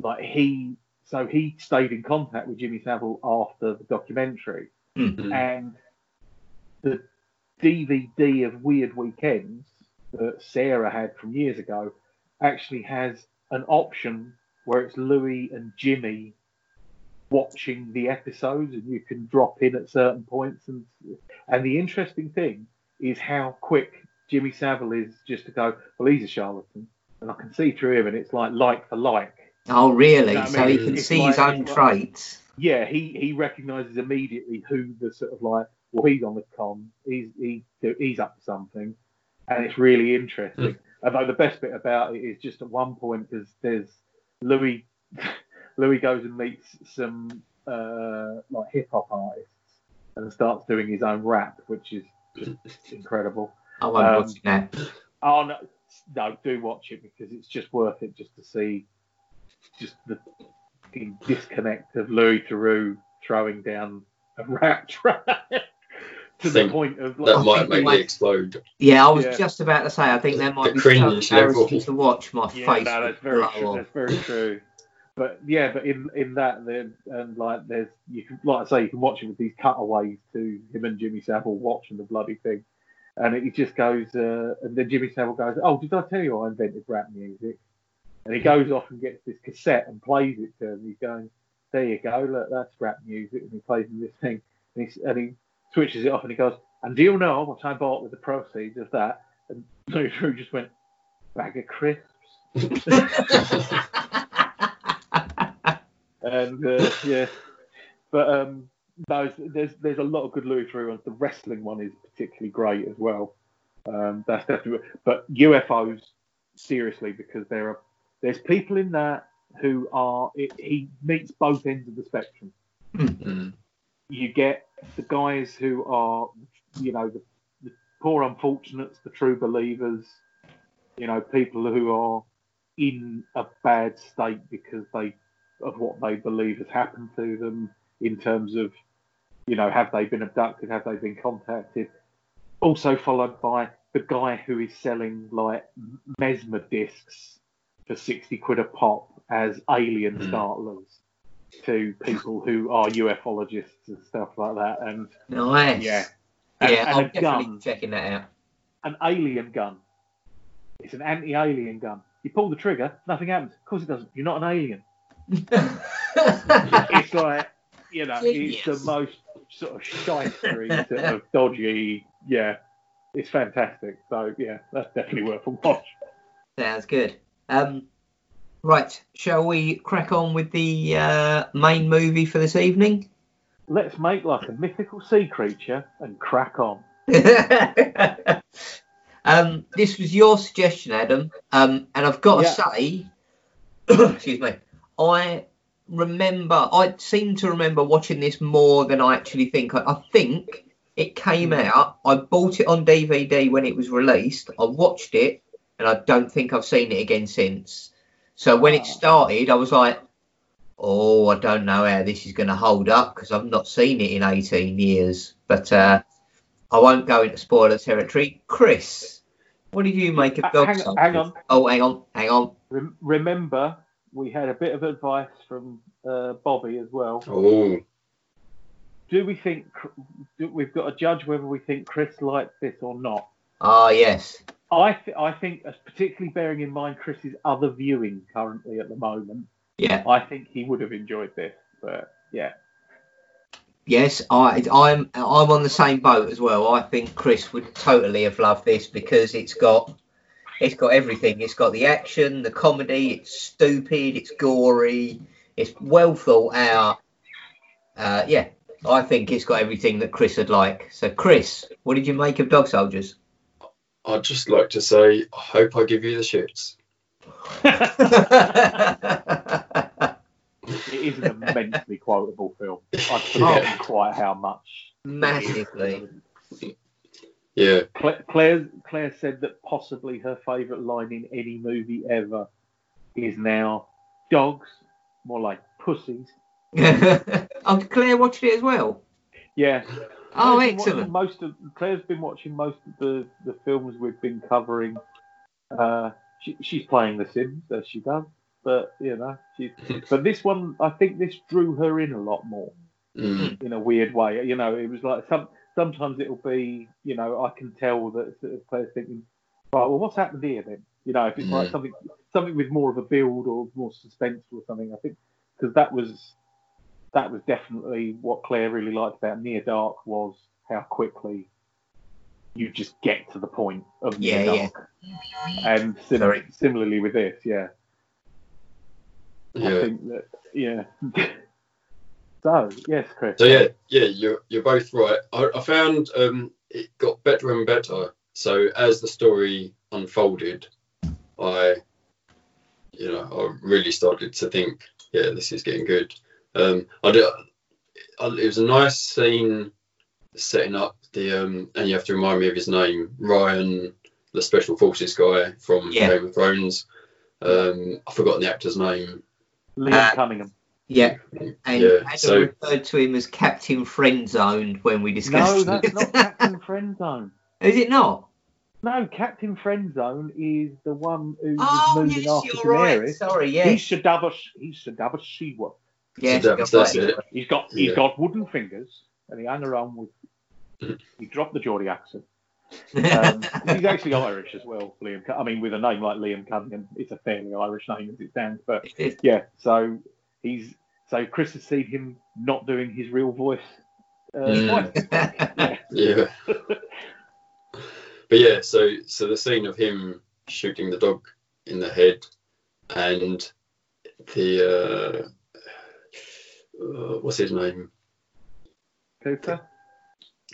Speaker 3: like he so he stayed in contact with Jimmy Savile after the documentary
Speaker 2: Mm.
Speaker 3: and the DVD of Weird Weekends that Sarah had from years ago actually has an option where it's Louis and Jimmy watching the episodes, and you can drop in at certain points. And and the interesting thing is how quick Jimmy Savile is just to go, well, he's a charlatan, and I can see through him, and it's like like for like.
Speaker 1: Oh, really?
Speaker 3: You know what I
Speaker 1: so
Speaker 3: mean?
Speaker 1: he can
Speaker 3: It's
Speaker 1: see
Speaker 3: like-
Speaker 1: his own
Speaker 3: it's like-
Speaker 1: traits.
Speaker 3: Yeah, he he recognises immediately who the sort of like, well, he's on the con, he's he he's up to something, and it's really interesting. Hmm. Although the best bit about it is just at one point because there's Louis Louis goes and meets some uh, like hip hop artists and starts doing his own rap, which is just incredible.
Speaker 1: I won't
Speaker 3: Um,
Speaker 1: watch that.
Speaker 3: Oh no, no, do watch it because it's just worth it just to see just the fucking disconnect of Louis Theroux throwing down a rap track to the point of
Speaker 2: That might make
Speaker 1: it
Speaker 2: me
Speaker 1: might-
Speaker 2: explode.
Speaker 1: Yeah, I was
Speaker 3: yeah.
Speaker 1: just about to say. I think that might
Speaker 2: The
Speaker 1: be
Speaker 2: cringe level.
Speaker 1: to watch. My
Speaker 3: yeah,
Speaker 1: face.
Speaker 3: no, that's very true. That's very true. But yeah, but in in that then and like there's you can like I say you can watch it with these cutaways to him and Jimmy Savile watching the bloody thing, and it just goes uh, and then Jimmy Savile goes, oh did I tell you I invented rap music? And he goes off and gets this cassette and plays it to him. He's going, there you go, look that's rap music, and he plays him this thing, and he and he switches it off and he goes, and do you know what I bought with the proceeds of that? And Louis Theroux just went, bag of crisps. and uh, yeah, but um, no, there's there's a lot of good Louis Theroux ones. The wrestling one is particularly great as well. Um, that's definitely. But UFOs, seriously, because there are there's people in that who are it, he meets both ends of the spectrum.
Speaker 2: Mm.
Speaker 3: You get the guys who are, you know, the, the poor unfortunates, the true believers, you know, people who are in a bad state because they of what they believe has happened to them in terms of, you know, have they been abducted, have they been contacted? Also followed by the guy who is selling like mesmer discs for sixty quid a pop as alien
Speaker 2: Hmm.
Speaker 3: startlers to people who are ufologists and stuff like that. And
Speaker 1: nice.
Speaker 3: yeah, and,
Speaker 1: Yeah,
Speaker 3: and
Speaker 1: I'm definitely
Speaker 3: gun,
Speaker 1: checking that out.
Speaker 3: an alien gun. It's an anti-alien gun. You pull the trigger, nothing happens. Of course it doesn't. You're not an alien. It's like you know, it's the most sort of shystery, sort of dodgy. Yeah, it's fantastic. So yeah, that's definitely worth a watch.
Speaker 1: Sounds good. Um, right, shall we crack on with the uh, main movie for this evening?
Speaker 3: Let's make like a mythical sea creature and crack on.
Speaker 1: um, this was your suggestion, Adam, um, and I've got to
Speaker 3: Yeah.
Speaker 1: say, excuse me, I remember, I seem to remember watching this more than I actually think. I, I think it came
Speaker 3: Hmm.
Speaker 1: out. I bought it on DVD when it was released. I watched it, and I don't think I've seen it again since. So when it
Speaker 3: Ah.
Speaker 1: started, I was like, "Oh, I don't know how this is going to hold up because I've not seen it in 18 years." But uh, I won't go into spoiler territory. Chris, what did you make of
Speaker 3: Uh, hang- hang on.
Speaker 1: Oh, hang on, hang on.
Speaker 3: Rem- remember, we had a bit of advice from uh, Bobby as well.
Speaker 2: Oh,
Speaker 3: Do we think do, we've got to judge whether we think Chris liked this or not?
Speaker 1: Ah, yes.
Speaker 3: I th- I think, particularly bearing in mind Chris's other viewing currently at the moment,
Speaker 1: Yeah.
Speaker 3: I think he would have enjoyed this. But yeah,
Speaker 1: Yes, I, I'm I'm on the same boat as well. I think Chris would totally have loved this because it's got it's got everything. It's got the action, the comedy. It's stupid. It's gory. It's well thought out. Uh, yeah, I think it's got everything that Chris would like. So, Chris, what did you make of Dog Soldiers?
Speaker 2: I'd just like to say, I hope I give you the shits.
Speaker 3: it is an immensely quotable film. I've
Speaker 2: Yeah.
Speaker 3: forgotten quite how much.
Speaker 1: Massively.
Speaker 2: Yeah,
Speaker 3: Cla- Claire Claire said that possibly her favourite line in any movie ever is now dogs, more like pussies.
Speaker 1: oh, Claire watched it as well.
Speaker 3: Yeah.
Speaker 1: Oh,
Speaker 3: Claire's been watching
Speaker 1: excellent.
Speaker 3: Most of Claire's been watching most of the, the films we've been covering. Uh, she, she's playing The Sims as she does, but you know, she's. but this one, I think this drew her in a lot more
Speaker 2: mm,
Speaker 3: in a weird way. You know, it was like some. Sometimes it'll be, you know, I can tell that sort of Claire's thinking, right, well, what's happened here then? You know, if it's like
Speaker 2: Mm.
Speaker 3: something, something with more of a build or more suspense or something. I think because that was that was definitely what Claire really liked about Near Dark was how quickly you just get to the point of Near
Speaker 1: Yeah, yeah.
Speaker 3: Dark. And sim-
Speaker 1: Sorry.
Speaker 3: similarly with this, yeah. I think that, yeah. so, yes, Chris.
Speaker 2: So yeah, yeah, you're you're both right. I, I found um, it got better and better. So as the story unfolded, I, you know, I really started to think, yeah, this is getting good. Um, I did. I, it was a nice scene setting up the um, and you have to remind me of his name, Ryan, the special forces guy from
Speaker 1: Yeah.
Speaker 2: Game of Thrones. Um, I've forgotten the actor's name.
Speaker 3: Liam
Speaker 1: Uh,
Speaker 3: Cunningham.
Speaker 1: Yeah. And
Speaker 2: Yeah,
Speaker 1: Adam
Speaker 2: so-
Speaker 1: referred to him as Captain Friendzone when we discussed.
Speaker 3: No,
Speaker 1: discussed
Speaker 3: that's
Speaker 1: it.
Speaker 3: not Captain Friendzone.
Speaker 1: Is it not?
Speaker 3: No, Captain Friendzone is the one who
Speaker 1: Oh,
Speaker 3: was moving
Speaker 1: yes,
Speaker 3: after
Speaker 1: you're right.
Speaker 3: Daenerys.
Speaker 1: Sorry, yeah.
Speaker 3: He's Ser Davos. He's Ser Davos Seaworth.
Speaker 1: yes,
Speaker 2: So
Speaker 1: you're
Speaker 2: that's it.
Speaker 3: He's got he's
Speaker 2: Yeah.
Speaker 3: got wooden fingers, and he hung around with. He dropped the Geordie accent. Um, he's actually Irish as well, Liam. I mean, with a name like Liam Cunningham, it's a fairly Irish name as it stands. But yeah, so he's so Chris has seen him not doing his real voice. Uh,
Speaker 2: Mm.
Speaker 3: twice.
Speaker 2: Yeah. but yeah, so so the scene of him shooting the dog in the head and the uh, uh, what's his name?
Speaker 3: Cooper.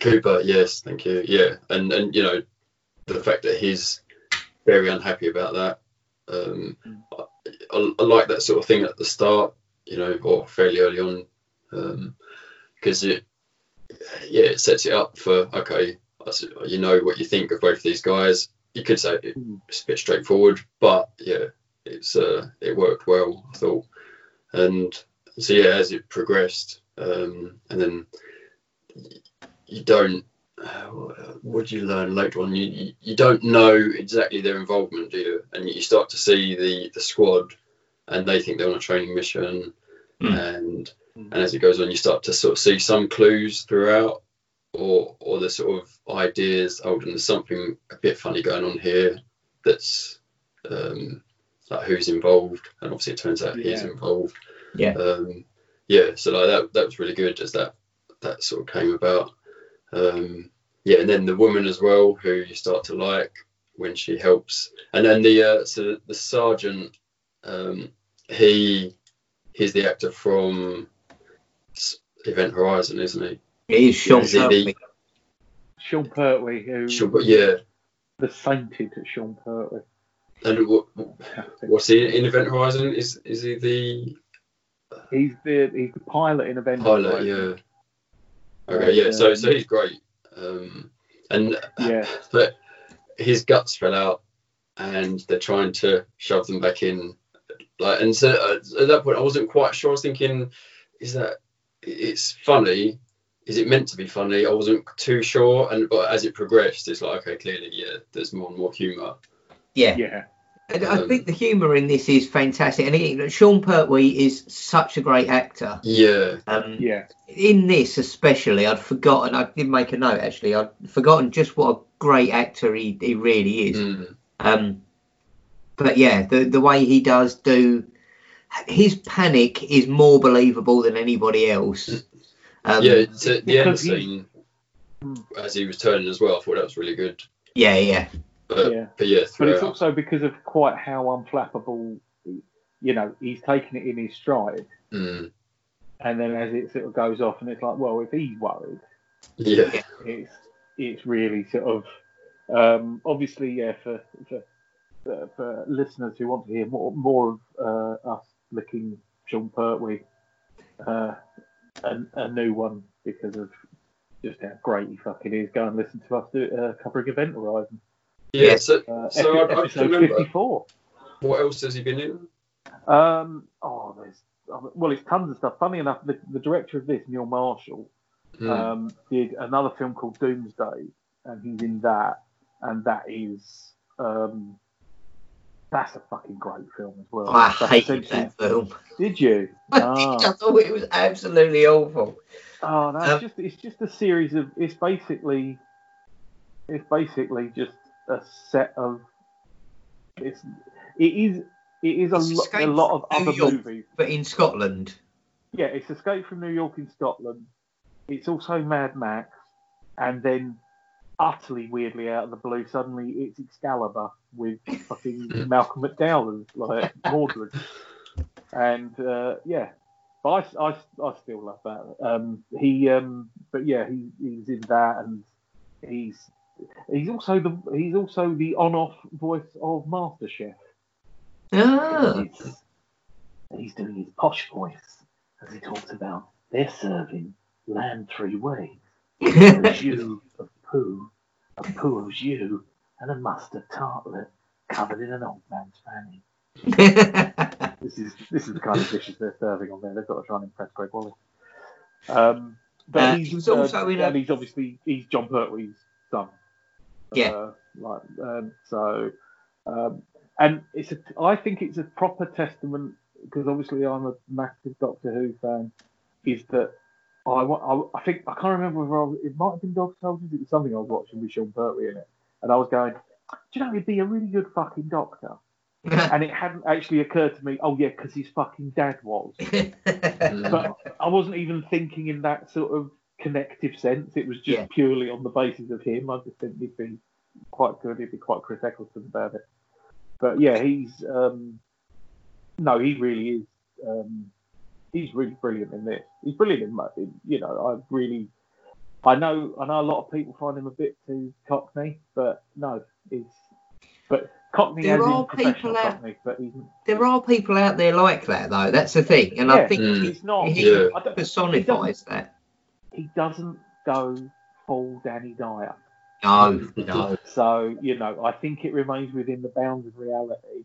Speaker 2: Cooper, yes, thank you. Yeah, and and you know the fact that he's very unhappy about that. Um, I, I, I like that sort of thing at the start, you know, or fairly early on, because it yeah it sets it up for okay, you know what you think of both these guys. You could say
Speaker 3: Mm.
Speaker 2: it's a bit straightforward, but yeah, it's uh, it worked well, I thought, and so yeah, as it progressed, um, and then you don't. Uh, what do you learn later on? You, you you don't know exactly their involvement, do you? And you start to see the the squad, and they think they're on a training mission,
Speaker 1: Hmm.
Speaker 2: and
Speaker 3: Hmm.
Speaker 2: and as it goes on, you start to sort of see some clues throughout, or or the sort of ideas. Oh, and there's something a bit funny going on here. That's um, like who's involved, and obviously it turns out he's involved.
Speaker 1: Yeah.
Speaker 2: Um, yeah. So like that that was really good as that that sort of came about. Um, yeah, and then the woman as well, who you start to like when she helps, and then the uh, so the sergeant, um, he he's the actor from Event Horizon, isn't he?
Speaker 1: It is Sean
Speaker 2: Is it the-
Speaker 1: Pertwee.
Speaker 3: Sean Pertwee, who
Speaker 2: Sure, but yeah.
Speaker 3: the sainted Sean Pertwee.
Speaker 2: And what, what's he in Event Horizon? Is is he the
Speaker 3: He's the he's the pilot in Avengers.
Speaker 2: pilot?
Speaker 3: right?
Speaker 2: Yeah. Okay, yeah. So so he's great. Um, and
Speaker 3: Yeah.
Speaker 2: but his guts fell out, and they're trying to shove them back in. Like, and so uh, at that point, I wasn't quite sure. I was thinking, is that it's funny? Is it meant to be funny? I wasn't too sure. And but as it progressed, it's like okay, clearly, yeah, there's more and more humour.
Speaker 1: Yeah.
Speaker 3: Yeah.
Speaker 1: And I
Speaker 2: Um,
Speaker 1: think the humour in this is fantastic. And again, Sean Pertwee is such a great actor.
Speaker 2: Yeah,
Speaker 1: Um,
Speaker 3: Yeah.
Speaker 1: in this especially, I'd forgotten. I did make a note actually. I'd forgotten just what a great actor he, he really is.
Speaker 2: Mm.
Speaker 1: Um, but yeah, the the way he does do his panic is more believable than anybody else. Um,
Speaker 2: yeah. So the end
Speaker 3: because he-
Speaker 2: scene,
Speaker 3: Mm.
Speaker 2: as he was turning as well, I thought that was really good.
Speaker 1: yeah, yeah,
Speaker 2: But
Speaker 3: Yeah.
Speaker 2: but yeah,
Speaker 3: But it's also because of quite how unflappable, you know, he's taking it in his stride,
Speaker 2: Mm.
Speaker 3: and then as it sort of goes off, and it's like, well, if he's worried,
Speaker 2: Yeah.
Speaker 3: it's it's really sort of um, obviously yeah for for, for for listeners who want to hear more more of uh, us licking Sean Pertwee, uh, a, a new one because of just how great he fucking is. Go and listen to us do uh, covering Event Horizon,
Speaker 2: Yeah.
Speaker 1: Yeah.
Speaker 2: So
Speaker 3: uh,
Speaker 2: So
Speaker 3: epi-
Speaker 2: I- I
Speaker 3: episode
Speaker 2: remember.
Speaker 3: fifty-four.
Speaker 2: what else has he been in?
Speaker 3: Um, oh, there's well, it's tons of stuff. Funny enough, the, the director of this, Neil Marshall,
Speaker 2: Mm.
Speaker 3: um, did another film called Doomsday, and he's in that, and that is um, that's a fucking great film as well.
Speaker 1: I
Speaker 3: That's
Speaker 1: hated that film.
Speaker 3: Did you? Ah.
Speaker 1: I thought it was absolutely awful.
Speaker 3: Oh no,
Speaker 1: Um,
Speaker 3: it's just it's just a series of it's basically it's basically just a set of it's it is it is a, lo- a lot of other
Speaker 1: York.
Speaker 3: movies.
Speaker 1: But in Scotland,
Speaker 3: yeah, it's Escape from New York in Scotland. It's also Mad Max, and then utterly weirdly out of the blue, suddenly it's Excalibur with fucking Malcolm McDowell and like Mordred, and uh, yeah, but I, I, I still love that. Um, he, um, but yeah, he, he's in that, and he's he's also the he's also the on-off voice of MasterChef. It's- he's doing his posh voice as he talks about they're serving lamb three ways. A jus of poo, a poo of jus, and a mustard tartlet covered in an old man's fanny. This is this is the kind of dishes they're serving on there. They've got to try and impress Greg Wallace. Um, but
Speaker 1: Uh,
Speaker 3: he's,
Speaker 1: he was also
Speaker 3: uh,
Speaker 1: in a-
Speaker 3: and he's obviously he's John Pertwee's son.
Speaker 1: Yeah.
Speaker 3: Uh, like um, so, um, and it's a. I think it's a proper testament because obviously I'm a massive Doctor Who fan. Is that I, I, I think I can't remember whether I was, it might have been Dog Soldiers. It was something I was watching with Sean Pertwee in it, and I was going, do you know he'd be a really good fucking Doctor? And it hadn't actually occurred to me. Oh yeah, because his fucking dad was. But I wasn't even thinking in that sort of connective sense. It was just
Speaker 1: Yeah.
Speaker 3: purely on the basis of him. I just think he'd be quite good. He'd be quite Chris Eccleston about it. But yeah, he's um, no, he really is. Um, he's really brilliant in this. He's brilliant in, you know. I really, I know, I know a lot of people find him a bit too cockney, but no, he's but cockney
Speaker 1: There
Speaker 3: as in
Speaker 1: are people out-
Speaker 3: cockney, but he's
Speaker 1: there are people out there like that, though. That's the thing, and I think
Speaker 2: Mm.
Speaker 1: he,
Speaker 3: he's not.
Speaker 1: he
Speaker 2: Yeah.
Speaker 3: I don't,
Speaker 1: personifies that.
Speaker 3: he doesn't go full Danny Dyer.
Speaker 1: No, no.
Speaker 3: So, you know, I think it remains within the bounds of reality.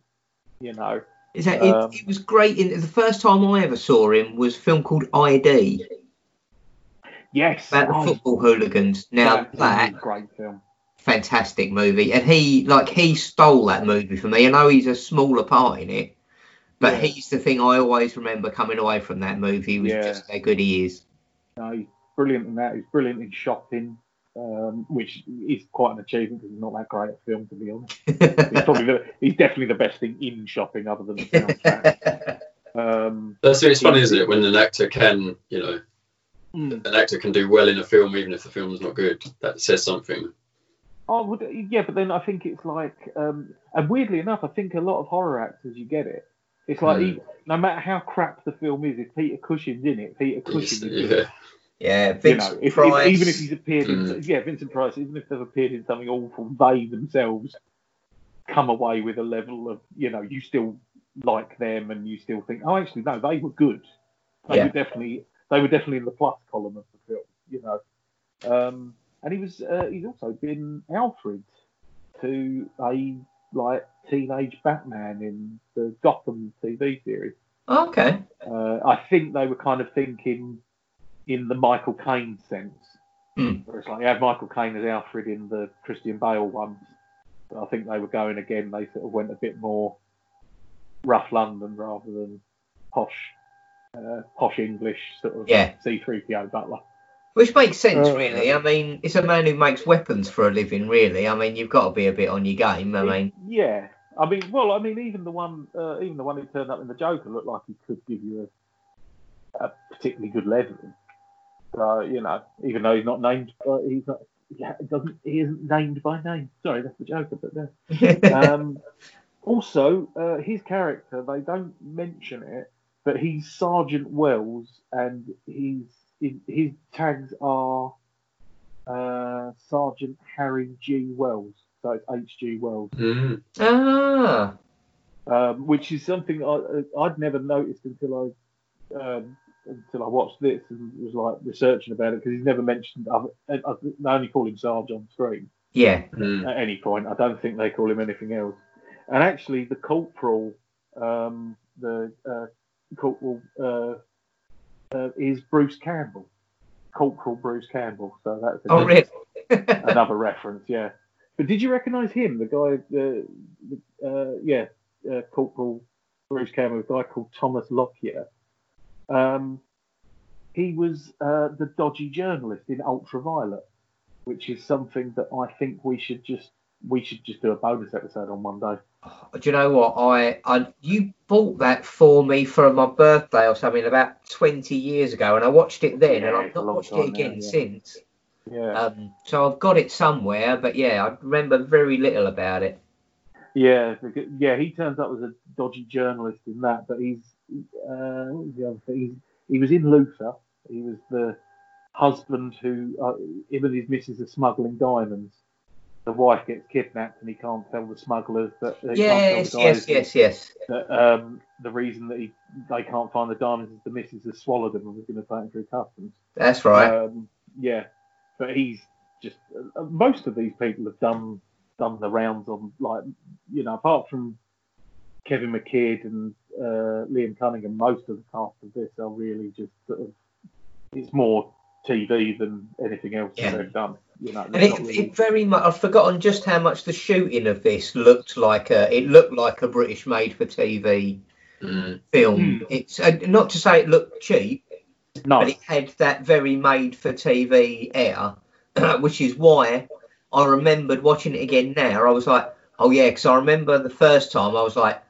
Speaker 3: You know,
Speaker 1: Is that, it,
Speaker 3: Um,
Speaker 1: it was great. In, the first time I ever saw him was a film called ID
Speaker 3: yes,
Speaker 1: about the
Speaker 3: oh,
Speaker 1: football hooligans. Now
Speaker 3: that is
Speaker 1: that
Speaker 3: a great film.
Speaker 1: fantastic movie, and he like he stole that movie for me. I know he's a smaller part in it, but
Speaker 3: Yeah.
Speaker 1: he's the thing I always remember coming away from that movie was
Speaker 3: Yeah.
Speaker 1: just how good he is.
Speaker 3: No, he's brilliant in that. He's brilliant in shopping, um, which is quite an achievement because he's not that great at film, to be honest. He's probably the, he's definitely the best thing in shopping other than the soundtrack. Um,
Speaker 2: That's it's funny, isn't it? When an actor can, you know,
Speaker 3: mm.
Speaker 2: an actor can do well in a film, even if the film's not good. That says something.
Speaker 3: I would, yeah, but then I think it's like, um, and weirdly enough, I think a lot of horror actors, you get it. It's like,
Speaker 2: Hmm.
Speaker 3: e- no matter how crap the film is, if Peter Cushing's in it, Peter Cushing is in.
Speaker 2: Yeah,
Speaker 1: yeah,
Speaker 3: You
Speaker 1: Vince
Speaker 3: know, if, if,
Speaker 1: Price.
Speaker 3: even if he's appeared in,
Speaker 2: Mm.
Speaker 3: yeah, Vincent Price, even if they've appeared in something awful, they themselves come away with a level of, you know, you still like them and you still think, oh, actually, no, they were good. They
Speaker 1: Yeah.
Speaker 3: were definitely, they were definitely in the plus column of the film, you know. Um, and he was, uh, he's also been Alfred to a like teenage Batman in the Gotham TV series.
Speaker 1: okay,
Speaker 3: Uh, I think they were kind of thinking in the Michael Caine sense.
Speaker 1: Hmm.
Speaker 3: Where it's like you had Michael Caine as Alfred in the Christian Bale ones. But I think they were going again, they sort of went a bit more rough London rather than posh uh, posh English sort of
Speaker 1: Yeah.
Speaker 3: C3PO butler.
Speaker 1: which makes sense,
Speaker 3: Uh,
Speaker 1: really. I mean, it's a man who makes weapons for a living, really. I mean, you've got to be a bit on your game. I mean,
Speaker 3: yeah. I mean, well, I mean, even the one, uh, even the one who turned up in the Joker looked like he could give you a, a particularly good leveling. So you know, even though he's not named, uh, he's not, yeah, it doesn't, he isn't named by name. Sorry, that's the Joker, but no. Um, also, uh, his character, they don't mention it, but he's Sergeant Wells, and he's his tags are uh, Sergeant Harry G. Wells. So it's H.G. Wells
Speaker 2: Mm.
Speaker 1: ah,
Speaker 3: um, which is something I, I'd never noticed until I um, until I watched this and was like researching about it because he's never mentioned. Other, I I only call him Sarge on screen
Speaker 1: yeah.
Speaker 2: Mm.
Speaker 3: at any point. I don't think they call him anything else. And actually, the corporal, um, the uh, corporal, uh, uh, is Bruce Campbell. Corporal Bruce Campbell. So that's
Speaker 1: Oh, really?
Speaker 3: another reference, yeah. But did you recognise him, the guy, the, the uh, yeah, uh, Corporal Bruce Campbell, a guy called Thomas Lockyer? Um, he was uh, the dodgy journalist in Ultraviolet, which is something that I think we should just we should just do a bonus episode on one day.
Speaker 1: Do you know what? I, I you bought that for me for my birthday or something about 20 years ago, and I watched it then,
Speaker 3: Yeah,
Speaker 1: and I've not watched it again
Speaker 3: now, yeah.
Speaker 1: since.
Speaker 3: Yeah.
Speaker 1: Um, so I've got it somewhere, but yeah, I remember very little about it.
Speaker 3: Yeah, because- yeah, he turns up as a dodgy journalist in that, but he's uh, what was the other thing? He's, he was in Luther. He was the husband who uh, him and his missus are smuggling diamonds. The wife gets kidnapped, and he can't tell the smugglers that.
Speaker 1: Yes,
Speaker 3: the
Speaker 1: yes, yes, yes.
Speaker 3: That, um, the reason that he they can't find the diamonds is the missus has swallowed them and was going to take them through customs.
Speaker 1: That's right.
Speaker 3: Um, yeah, but he's just uh, most of these people have done done the rounds on like you know apart from Kevin McKidd and uh, Liam Cunningham, most of the cast of this are really just sort of it's more TV than anything else
Speaker 1: Yeah.
Speaker 3: that they've done. You know,
Speaker 1: and it,
Speaker 3: really-
Speaker 1: it very much. I've forgotten just how much the shooting of this looked like. A, it looked like a British made-for-TV
Speaker 2: Mm.
Speaker 1: film.
Speaker 3: Hmm.
Speaker 1: It's uh, not to say it looked cheap,
Speaker 3: no,
Speaker 1: but it had that very made-for-TV air, which is why I remembered watching it again. Now I was like, oh yeah, because I remember the first time I was like.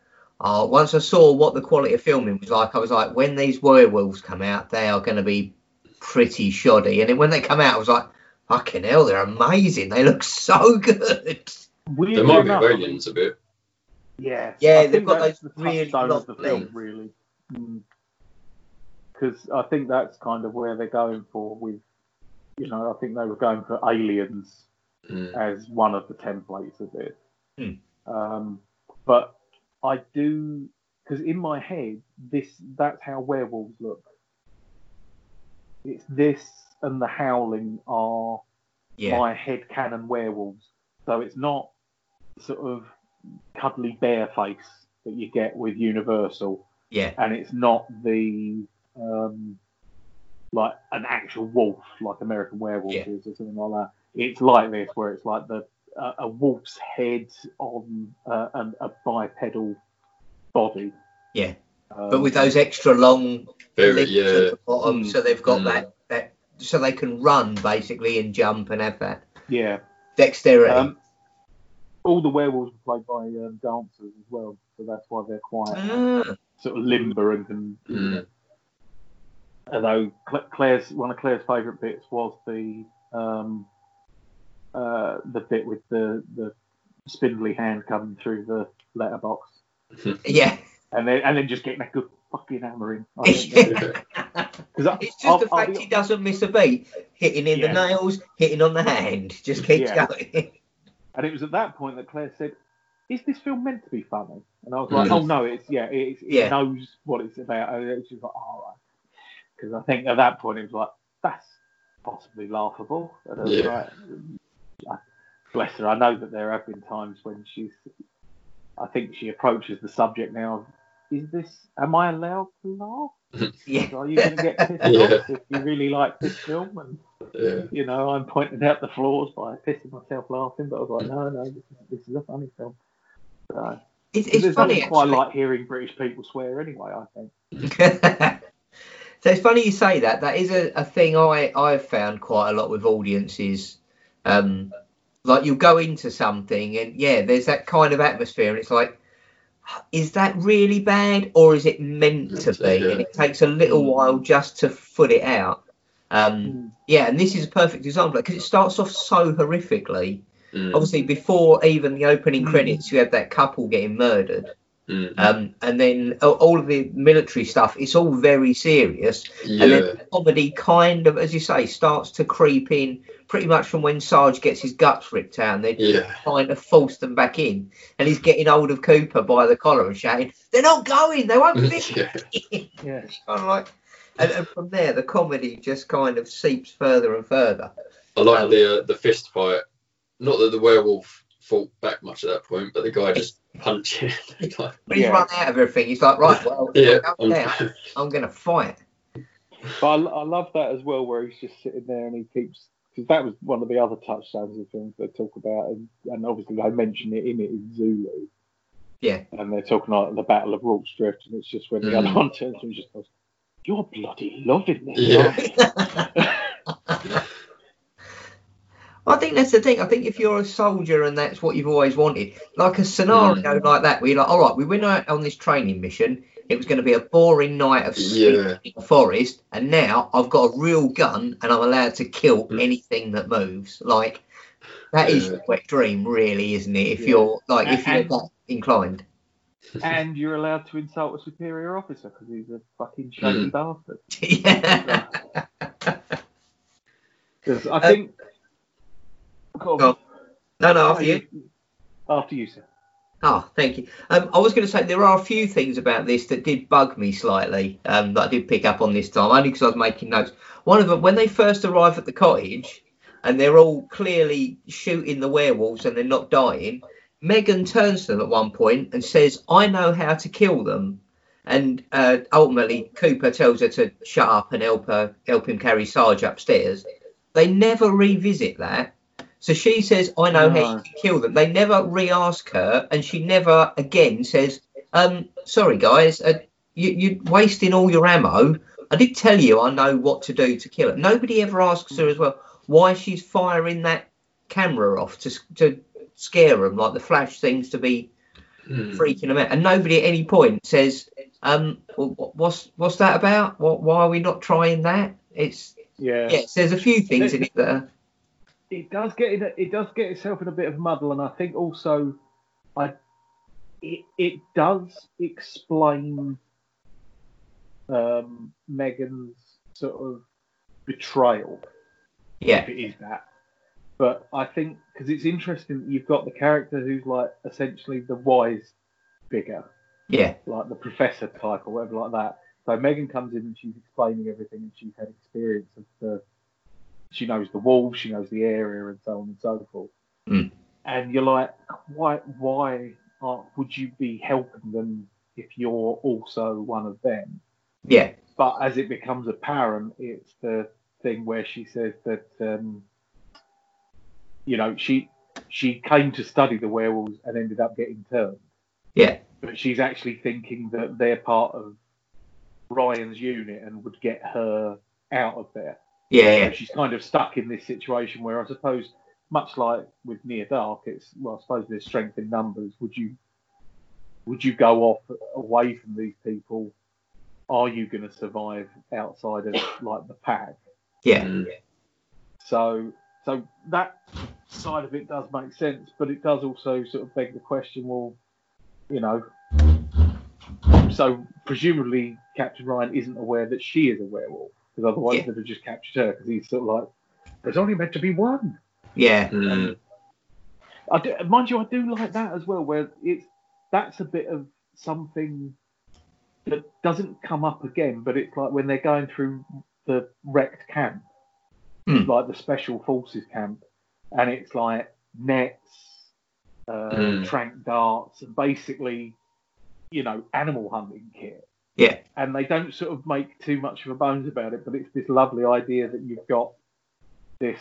Speaker 1: Oh, once I saw what the quality of filming was like, I was like, when these werewolves come out, they are going to be pretty shoddy. And then when they come out, I was like, fucking hell, they're amazing. They look so good.
Speaker 3: weirdly
Speaker 2: There might be
Speaker 3: enough, I mean,
Speaker 2: aliens a bit.
Speaker 3: Yeah,
Speaker 1: Yeah,
Speaker 3: I
Speaker 1: they've got
Speaker 3: that's
Speaker 1: those
Speaker 3: the
Speaker 1: really
Speaker 3: of the
Speaker 1: long
Speaker 3: film, really, because I think that's kind of where they're going for. With, you know, I think they were going for aliens
Speaker 2: Mm.
Speaker 3: as one of the templates of it.
Speaker 1: Hmm.
Speaker 3: Um, but I do because in my head, this that's how werewolves look. It's this and the howling are
Speaker 1: Yeah,
Speaker 3: my head canon werewolves. So it's not sort of cuddly bear face that you get with Universal,
Speaker 1: yeah,
Speaker 3: and it's not the um, like an actual wolf like American Werewolf
Speaker 1: Yeah.
Speaker 3: is or something like that. It's like this where it's like the uh, a wolf's head on uh, an, a bipedal body.
Speaker 1: Yeah.
Speaker 3: Um,
Speaker 1: but with those extra long
Speaker 2: Very,
Speaker 1: legs
Speaker 2: yeah.
Speaker 1: at the bottom,
Speaker 3: Mm.
Speaker 1: so they've got
Speaker 2: Mm.
Speaker 1: that that so they can run basically and jump and have that
Speaker 3: yeah.
Speaker 1: dexterity.
Speaker 3: Um, all the werewolves are played by um, dancers as well, so that's why they're quite
Speaker 1: Ah,
Speaker 3: sort of limber and can.
Speaker 2: Mm.
Speaker 3: Although Cla- Claire's one of Claire's favourite bits was the um, uh, the bit with the the spindly hand coming through the letterbox,
Speaker 1: yeah,
Speaker 3: and then and then just getting a good fucking hammering. I think,
Speaker 2: Yeah.
Speaker 3: 'cause I-
Speaker 1: it's just
Speaker 3: I'll-
Speaker 1: the
Speaker 3: I'll
Speaker 1: fact
Speaker 3: be-
Speaker 1: he doesn't miss a beat, hitting in
Speaker 3: Yeah.
Speaker 1: the nails, hitting on the hand, just keeps
Speaker 3: Yeah.
Speaker 1: going.
Speaker 3: And it was at that point that Claire said, "Is this film meant to be funny?" And I was like,
Speaker 2: Mhm.
Speaker 3: "Oh no, it's yeah, it's, it
Speaker 1: Yeah.
Speaker 3: knows what it's about." And she was like, "Oh, right," because I think at that point it was like, "That's possibly laughable." And I was
Speaker 2: Yeah.
Speaker 3: like, I- bless her. I know that there have been times when she's, I think she approaches the subject now. Is this? Am I allowed to laugh?
Speaker 1: yeah,
Speaker 3: Are you going to get pissed
Speaker 2: Yeah.
Speaker 3: off if you really like this film? And
Speaker 2: yeah.
Speaker 3: you know, I'm pointing out the flaws by pissing myself laughing, but I was like, no, no, this is, this is a funny film. So,
Speaker 1: it's, it's funny.
Speaker 3: quite like hearing British people swear anyway, I think.
Speaker 1: so it's funny you say that. That is a, a thing I I've found quite a lot with audiences. Um, like you'll go into something and yeah, there's that kind of atmosphere, and it's like, is that really bad or is it meant to be?
Speaker 2: Yeah.
Speaker 1: And it takes a little while just to foot it out. Um, yeah, and this is a perfect example because it starts off so horrifically.
Speaker 2: Mm.
Speaker 1: Obviously, before even the opening credits, you have that couple getting murdered.
Speaker 2: Mm.
Speaker 1: Um, and then all of the military stuff, it's all very serious.
Speaker 2: Yeah.
Speaker 1: And then the comedy kind of, as you say, starts to creep in pretty much from when Sarge gets his guts ripped out and they're
Speaker 2: Yeah.
Speaker 1: trying to force them back in. And he's getting hold of Cooper by the collar and shouting, They're not going, they won't fit
Speaker 2: yeah.
Speaker 3: Yeah.
Speaker 1: It's kind of like, and, and from there, the comedy just kind of seeps further and further.
Speaker 2: I like
Speaker 1: Um,
Speaker 2: the uh, the fist fight. Not that the werewolf fought back much at that point, but the guy just punching. like,
Speaker 1: When he's
Speaker 3: Yeah.
Speaker 1: run out of everything, he's like, Right, well,
Speaker 2: yeah.
Speaker 1: I'm, going now. I'm going to fight.
Speaker 3: But I, I love that as well, where he's just sitting there and he keeps, because that was one of the other touchdowns of things they talk about, and, and obviously they mention it in it in Zulu.
Speaker 1: Yeah.
Speaker 3: And they're talking about the Battle of Rorke's Drift, and it's just when the
Speaker 2: Mm.
Speaker 3: other one turns and just goes, You're bloody loving this.
Speaker 2: Yeah.
Speaker 3: aren't you?"
Speaker 1: I think that's the thing. I think if you're a soldier and that's what you've always wanted, like a scenario like that, where you're like, all right, we went out on this training mission. It was going to be a boring night of sleep
Speaker 2: Yeah.
Speaker 1: in the forest, and now I've got a real gun and I'm allowed to kill
Speaker 2: Mm.
Speaker 1: anything that moves. Like that is
Speaker 2: Yeah.
Speaker 1: your wet dream, really, isn't it? If
Speaker 3: Yeah.
Speaker 1: you're like, if you're
Speaker 3: And-
Speaker 1: that inclined.
Speaker 3: and you're allowed to insult a superior officer because he's a fucking shady
Speaker 2: Mm.
Speaker 3: bastard.
Speaker 1: yeah.
Speaker 3: 'Cause I
Speaker 1: Uh,
Speaker 3: think. Go
Speaker 1: go. No, no, after you.
Speaker 3: After you, sir.
Speaker 1: Oh, thank you. Um, I was going to say there are a few things about this that did bug me slightly um, that I did pick up on this time, only because I was making notes. One of them, when they first arrive at the cottage and they're all clearly shooting the werewolves and they're not dying, Megan turns to them at one point and says, I know how to kill them. And uh, ultimately, Cooper tells her to shut up and help her help him carry Sarge upstairs. They never revisit that. So she says, I know how
Speaker 3: No.
Speaker 1: you can kill them. They never re ask her, and she never again says, um, sorry guys, uh, you, you're wasting all your ammo. I did tell you I know what to do to kill it. Nobody ever asks her as well why she's firing that camera off to, to scare them, like the flash seems to be
Speaker 2: Mm.
Speaker 1: freaking them out. And nobody at any point says, um, what's what's that about? What, why are we not trying that? It's
Speaker 3: Yeah.
Speaker 1: yes, there's a few things in it that are,
Speaker 3: It does get in. A, it does get itself in a bit of muddle, and I think also, I, it, it does explain um, Megan's sort of betrayal.
Speaker 1: yeah,
Speaker 3: if it is that. But I think because it's interesting that you've got the character who's like essentially the wise figure,
Speaker 1: yeah,
Speaker 3: like the professor type or whatever like that. So Megan comes in and she's explaining everything and she's had experience of the. She knows the walls, she knows the area, and so on and so forth.
Speaker 1: Mm.
Speaker 3: And you're like, why? Why are, would you be helping them if you're also one of them?
Speaker 1: yeah,
Speaker 3: but as it becomes apparent, it's the thing where she says that um, you know she she came to study the werewolves and ended up getting turned,
Speaker 1: yeah,
Speaker 3: but she's actually thinking that they're part of Ryan's unit and would get her out of there.
Speaker 1: Yeah,
Speaker 3: So she's kind of stuck in this situation where I suppose, much like with Near Dark, it's well, I suppose there's strength in numbers. Would you would you go off away from these people? Are you going to survive outside of like the pack?
Speaker 1: yeah,
Speaker 2: Mm.
Speaker 3: So so that side of it does make sense, but it does also sort of beg the question. Well, you know, so presumably Captain Ryan isn't aware that she is a werewolf, because otherwise
Speaker 1: Yeah.
Speaker 3: they'd have just captured her. Because he's sort of like, there's only meant to be one.
Speaker 1: yeah,
Speaker 2: Mm.
Speaker 3: I do, mind you, I do like that as well, where it's that's a bit of something that doesn't come up again, but it's like when they're going through the wrecked camp,
Speaker 1: Hmm.
Speaker 3: like the special forces camp, and it's like nets, uh,
Speaker 2: Hmm.
Speaker 3: trank darts, and basically, you know, animal hunting kit.
Speaker 1: Yeah.
Speaker 3: And they don't sort of make too much of a bones about it, but it's this lovely idea that you've got this,